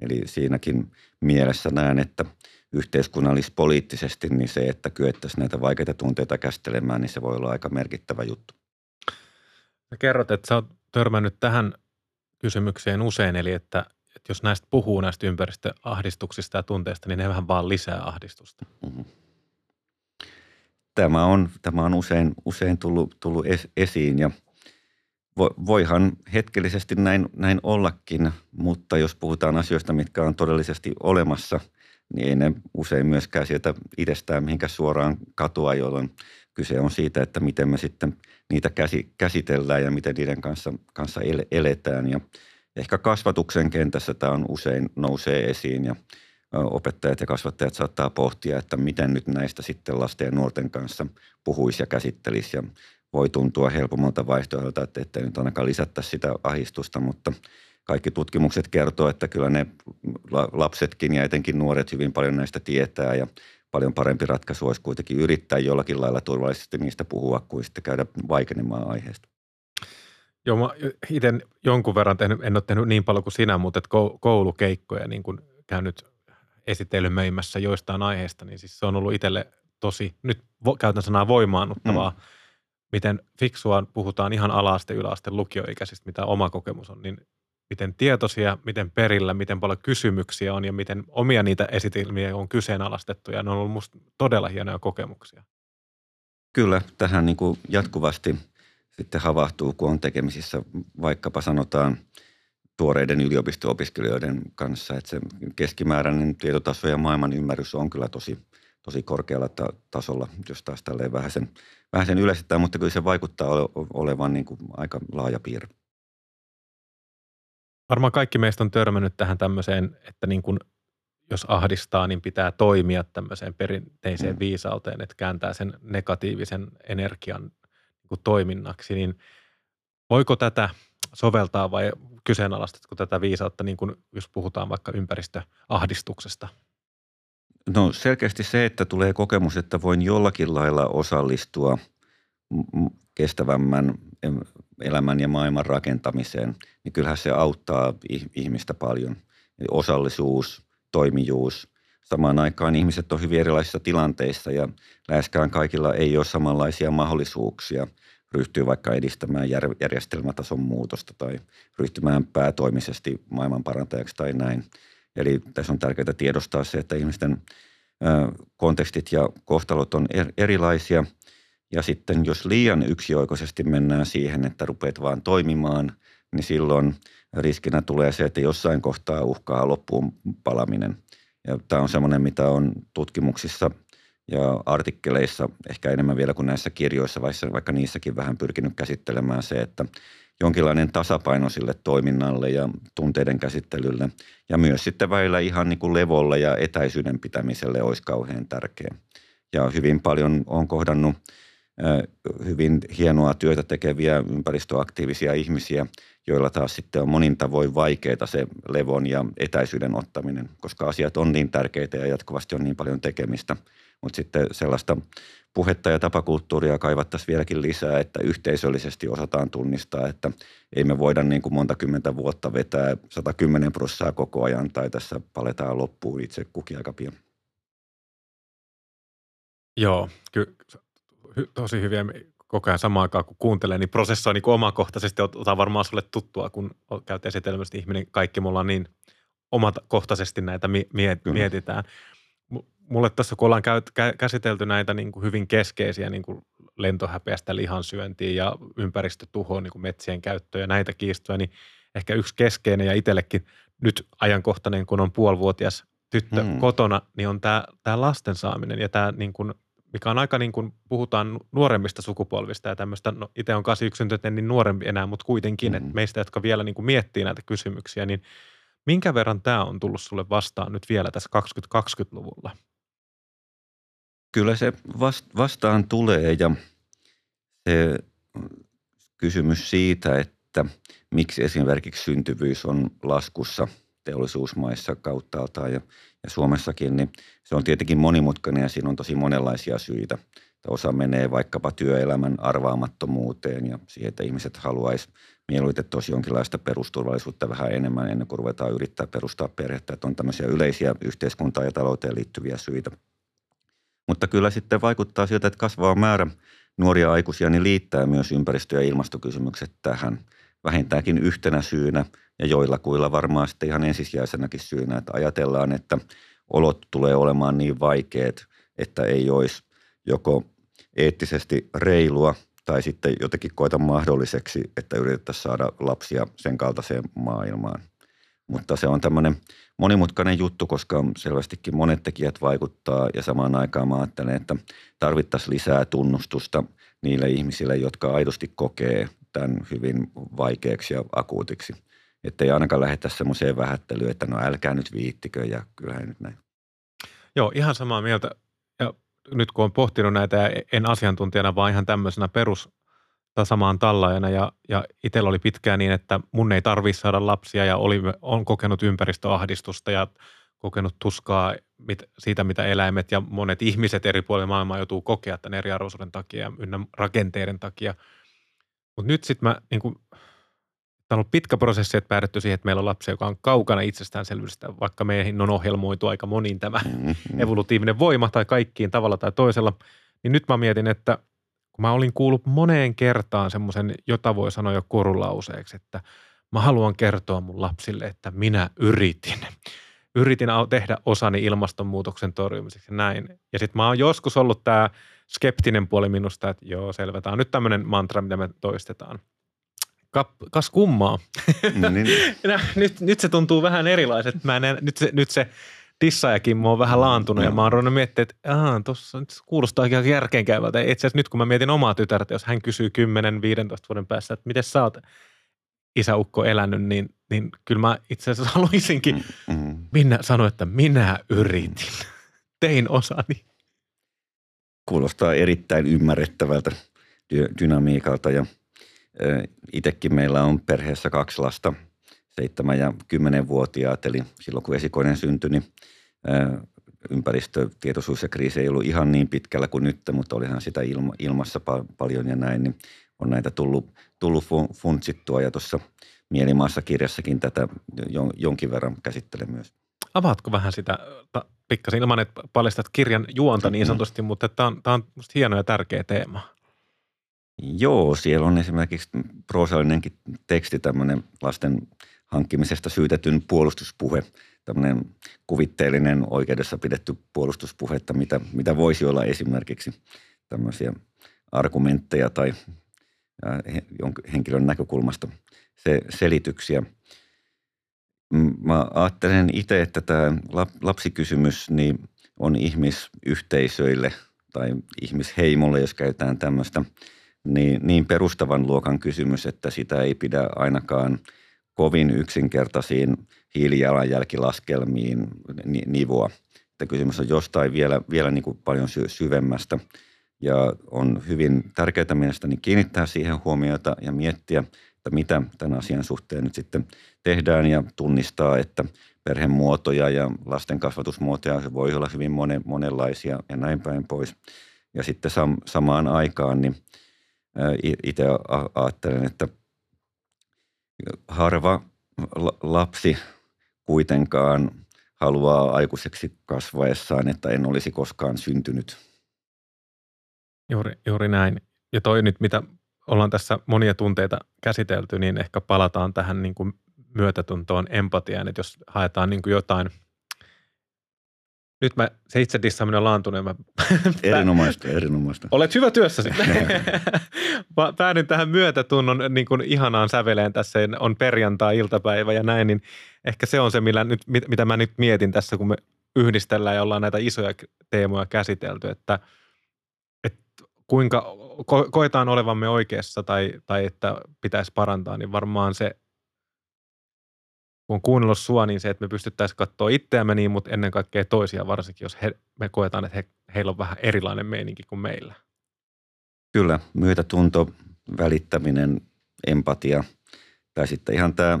Eli siinäkin mielessä näen, että yhteiskunnallispoliittisesti niin se, että kyettäisiin näitä vaikeita tunteita käsittelemään, niin se voi olla aika merkittävä juttu. Sä kerrot, että sä oot törmännyt tähän kysymykseen usein, eli että, että jos näistä puhuu näistä ympäristöahdistuksista ja tunteista, niin ne vähän vaan lisää ahdistusta. Mm-hmm tämä on, tämä on usein, usein tullut, tullut esiin ja voihan hetkellisesti näin, näin ollakin, mutta jos puhutaan asioista, mitkä on todellisesti olemassa, niin ei ne usein myöskään sieltä itsestään mihinkään suoraan katua, jolloin kyse on siitä, että miten me sitten niitä käsi, käsitellään ja miten niiden kanssa, kanssa eletään. Ja ehkä kasvatuksen kentässä tämä on usein nousee esiin ja opettajat ja kasvattajat saattaa pohtia, että miten nyt näistä sitten lasten ja nuorten kanssa puhuisi ja käsittelisi ja voi tuntua helpommalta vaihtoehdolta, että ettei nyt ainakaan lisätä sitä ahistusta, mutta kaikki tutkimukset kertoo, että kyllä ne lapsetkin ja etenkin nuoret hyvin paljon näistä tietää ja paljon parempi ratkaisu olisi kuitenkin yrittää jollakin lailla turvallisesti niistä puhua kuin sitten käydä vaikenemaan aiheesta. Joo, mä itse jonkun verran tehnyt, en ole tehnyt niin paljon kuin sinä, mutta koulukeikkoja niin kuin käynyt esittelymöimässä joistain aiheista, niin siis se on ollut itselle tosi, nyt käytän sanaa voimaannuttavaa, mm. miten fiksua puhutaan ihan alaaste, yläaste, lukioikäisistä, mitä oma kokemus on, niin miten tietoisia, miten perillä, miten paljon kysymyksiä on ja miten omia niitä esitelmiä on kyseenalaistettu ja ne on ollut musta todella hienoja kokemuksia. Kyllä, tähän niin kuin jatkuvasti sitten havahtuu, kun on tekemisissä vaikkapa sanotaan tuoreiden yliopisto-opiskelijoiden kanssa, että se keskimääräinen tietotaso ja maailman ymmärrys on kyllä tosi, tosi korkealla ta- tasolla, jos taas tälleen vähän sen, vähän sen yleistetään, mutta kyllä se vaikuttaa ole, olevan niin kuin aika laaja piirre. Varmaan kaikki meistä on törmännyt tähän tämmöiseen, että niin kuin jos ahdistaa, niin pitää toimia tämmöiseen perinteiseen mm. viisauteen, että kääntää sen negatiivisen energian niin kuin toiminnaksi, niin voiko tätä soveltaa vai kyseenalaistatko tätä viisautta, niin kuin jos puhutaan vaikka ympäristöahdistuksesta? No selkeästi se, että tulee kokemus, että voin jollakin lailla osallistua kestävämmän elämän ja maailman rakentamiseen, niin kyllähän se auttaa ihmistä paljon. Eli osallisuus, toimijuus. Samaan aikaan ihmiset on hyvin erilaisissa tilanteissa ja läheskään kaikilla ei ole samanlaisia mahdollisuuksia ryhtyä vaikka edistämään järjestelmätason muutosta tai ryhtymään päätoimisesti maailmanparantajaksi tai näin. Eli tässä on tärkeää tiedostaa se, että ihmisten kontekstit ja kohtalot on erilaisia – ja sitten jos liian yksioikoisesti mennään siihen, että rupeat vaan toimimaan, niin silloin riskinä tulee se, että jossain kohtaa uhkaa loppuun palaminen. Ja tämä on semmoinen, mitä on tutkimuksissa ja artikkeleissa, ehkä enemmän vielä kuin näissä kirjoissa, vaikka niissäkin vähän pyrkinyt käsittelemään se, että jonkinlainen tasapaino sille toiminnalle ja tunteiden käsittelylle ja myös sitten välillä ihan niin kuin levolle ja etäisyyden pitämiselle olisi kauhean tärkeä. Ja hyvin paljon on kohdannut hyvin hienoa työtä tekeviä ympäristöaktiivisia ihmisiä, joilla taas sitten on monin tavoin vaikeaa se levon ja etäisyyden ottaminen, koska asiat on niin tärkeitä ja jatkuvasti on niin paljon tekemistä. Mutta sitten sellaista puhetta ja tapakulttuuria kaivattaisiin vieläkin lisää, että yhteisöllisesti osataan tunnistaa, että ei me voida niin kuin monta kymmentä vuotta vetää 110 prosenttia koko ajan tai tässä paletaan loppuun itse kukin aika pian. Joo, kyllä tosi hyviä koko ajan samaan aikaan, kun kuuntelee, niin prosessoi niin omakohtaisesti. Otetaan varmaan sulle tuttua, kun käyt esitelmästä ihminen. Kaikki mulla on niin omakohtaisesti näitä mietitään. Mulle tässä, kun ollaan käyt, käsitelty näitä niin kuin hyvin keskeisiä niin kuin lentohäpeästä lihansyöntiä ja ympäristötuhoa, niin kuin metsien käyttöä ja näitä kiistoja, niin ehkä yksi keskeinen ja itsellekin nyt ajankohtainen, kun on puolivuotias tyttö hmm. kotona, niin on tämä, tämä lasten saaminen ja tämä niin kuin mikä on aika niin kuin puhutaan nuoremmista sukupolvista ja tämmöistä, no itse on 81 syntynyt, niin nuorempi enää, mutta kuitenkin, mm-hmm. että meistä, jotka vielä niin kuin miettii näitä kysymyksiä, niin minkä verran tämä on tullut sulle vastaan nyt vielä tässä 2020-luvulla? Kyllä se vastaan tulee ja se kysymys siitä, että miksi esimerkiksi syntyvyys on laskussa teollisuusmaissa kauttaaltaan ja ja Suomessakin, niin se on tietenkin monimutkainen ja siinä on tosi monenlaisia syitä. Osa menee vaikkapa työelämän arvaamattomuuteen ja siihen, että ihmiset haluaisi tosi jonkinlaista perusturvallisuutta vähän enemmän ennen kuin ruvetaan yrittää perustaa perhettä. Että on tämmöisiä yleisiä yhteiskuntaan ja talouteen liittyviä syitä. Mutta kyllä sitten vaikuttaa siltä, että kasvava määrä nuoria aikuisia niin liittää myös ympäristö- ja ilmastokysymykset tähän vähintäänkin yhtenä syynä – ja joillakuilla varmaan sitten ihan ensisijaisenakin syynä, että ajatellaan, että olot tulee olemaan niin vaikeat, että ei olisi joko eettisesti reilua tai sitten jotenkin koeta mahdolliseksi, että yritettäisiin saada lapsia sen kaltaiseen maailmaan. Mutta se on tämmöinen monimutkainen juttu, koska selvästikin monet tekijät vaikuttaa ja samaan aikaan mä ajattelen, että tarvittaisiin lisää tunnustusta niille ihmisille, jotka aidosti kokee tämän hyvin vaikeaksi ja akuutiksi. Että ei ainakaan lähetä semmoiseen vähättelyyn, että no älkää nyt viittikö ja kyllähän nyt näin. Joo, ihan samaa mieltä. Ja nyt kun on pohtinut näitä, en asiantuntijana, vaan ihan tämmöisenä perus samaan tallajana ja, ja itsellä oli pitkään niin, että mun ei tarvitse saada lapsia ja oli, on kokenut ympäristöahdistusta ja kokenut tuskaa mit, siitä, mitä eläimet ja monet ihmiset eri puolilla maailmaa joutuu kokea tämän eriarvoisuuden takia ja ynnä rakenteiden takia. Mutta nyt sitten mä, niin kun, tämä on ollut pitkä prosessi, että päädytty siihen, että meillä on lapsi, joka on kaukana itsestäänselvyydestä, vaikka meihin on ohjelmoitu aika moniin tämä mm-hmm. evolutiivinen voima tai kaikkiin tavalla tai toisella. Niin nyt mä mietin, että kun mä olin kuullut moneen kertaan semmoisen, jota voi sanoa jo korulauseeksi, että mä haluan kertoa mun lapsille, että minä yritin – yritin tehdä osani ilmastonmuutoksen torjumiseksi ja näin. Ja sitten mä oon joskus ollut tämä skeptinen puoli minusta, että joo, selvä. Tämä on nyt tämmöinen mantra, mitä me toistetaan. Kap, kas kummaa. No niin. [laughs] nyt, nyt se tuntuu vähän erilaiset. Mä en, nyt, se, nyt se dissaajakin on vähän laantunut no. ja mä oon ruvennut miettimään, että aah, tuossa nyt kuulostaa aika järkeenkäyvältä. Itse asiassa nyt kun mä mietin omaa tytärtä, jos hän kysyy 10-15 vuoden päästä, että miten sä oot isäukko elänyt, niin, niin kyllä mä itse asiassa [laughs] haluaisinkin mm-hmm. minä sanoa, että minä yritin. [laughs] Tein osani. Kuulostaa erittäin ymmärrettävältä dy- dynamiikalta ja itsekin meillä on perheessä kaksi lasta, seitsemän ja kymmenen-vuotiaat, eli silloin kun esikoinen syntyi, niin ympäristötietoisuus ja kriisi ei ollut ihan niin pitkällä kuin nyt, mutta olihan sitä ilma, ilmassa paljon ja näin, niin on näitä tullut, tullut funtsittua ja tuossa Mielimaassa kirjassakin tätä jonkin verran käsittelen myös. Avaatko vähän sitä pikkasen ilman, että paljastat kirjan juonta niin mm-hmm. sanotusti, mm. mutta tämä on, tämä on hieno ja tärkeä teema. Joo, siellä on esimerkiksi proosallinenkin teksti, tämmöinen lasten hankkimisesta syytetyn puolustuspuhe, tämmöinen kuvitteellinen oikeudessa pidetty puolustuspuhe, että mitä, mitä voisi olla esimerkiksi tämmöisiä argumentteja tai henkilön näkökulmasta se, selityksiä. Mä ajattelen itse, että tämä lapsikysymys niin on ihmisyhteisöille tai ihmisheimolle, jos käytetään tämmöistä, niin, niin perustavan luokan kysymys, että sitä ei pidä ainakaan kovin yksinkertaisiin hiilijalanjälkilaskelmiin nivoa. Että kysymys on jostain vielä, vielä niin kuin paljon syvemmästä – ja on hyvin tärkeää mielestäni kiinnittää siihen huomiota ja miettiä, että mitä tämän asian suhteen nyt sitten tehdään ja tunnistaa, että perhemuotoja ja lasten kasvatusmuotoja voi olla hyvin monen, monenlaisia ja näin päin pois. Ja sitten sam, samaan aikaan niin itse ajattelen, että harva lapsi kuitenkaan haluaa aikuiseksi kasvaessaan, että en olisi koskaan syntynyt – Juuri, juuri näin. Ja toi nyt, mitä ollaan tässä monia tunteita käsitelty, niin ehkä palataan tähän niin kuin myötätuntoon, empatiaan, että jos haetaan niin kuin jotain – nyt mä, se itse dissaaminen on laantunut. Mä, [laughs] erinomaista, erinomaista. Olet hyvä työssäsi. [laughs] Päädyin tähän myötätunnon niin kuin ihanaan säveleen tässä, on perjantai-iltapäivä ja näin, niin ehkä se on se, millä nyt, mitä mä nyt mietin tässä, kun me yhdistellään ja ollaan näitä isoja teemoja käsitelty, että – kuinka ko- koetaan olevamme oikeassa tai, tai että pitäisi parantaa, niin varmaan se, kun on kuunnellut sua, niin se, että me pystyttäisiin katsoa itseämme niin, mutta ennen kaikkea toisia varsinkin, jos he, me koetaan, että he, heillä on vähän erilainen meininki kuin meillä. Kyllä, myötätunto, välittäminen, empatia tai sitten ihan tämä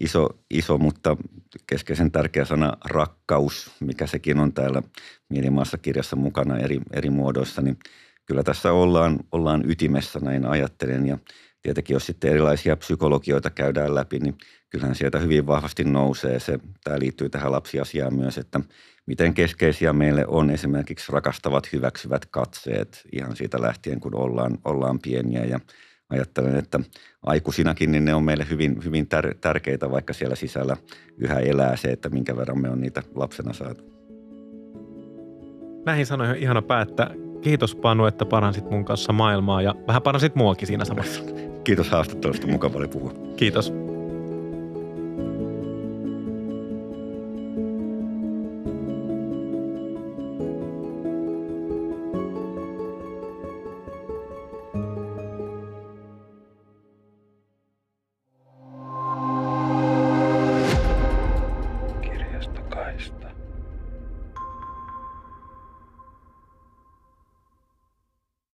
iso, iso, mutta keskeisen tärkeä sana rakkaus, mikä sekin on täällä Mielimaassa kirjassa mukana eri, eri muodoissa, niin – kyllä tässä ollaan, ollaan ytimessä, näin ajattelen. Ja tietenkin jos sitten erilaisia psykologioita käydään läpi, niin kyllähän sieltä hyvin vahvasti nousee se. Tämä liittyy tähän lapsiasiaan myös, että miten keskeisiä meille on esimerkiksi rakastavat, hyväksyvät katseet ihan siitä lähtien, kun ollaan, ollaan pieniä. Ja ajattelen, että aikuisinakin niin ne on meille hyvin, hyvin tär- tärkeitä, vaikka siellä sisällä yhä elää se, että minkä verran me on niitä lapsena saatu. Näihin sanoihin on ihana päättää. Kiitos Panu, että paransit mun kanssa maailmaa ja vähän paransit muakin siinä samassa. [laughs] Kiitos haastattelusta, mukava oli puhua. Kiitos.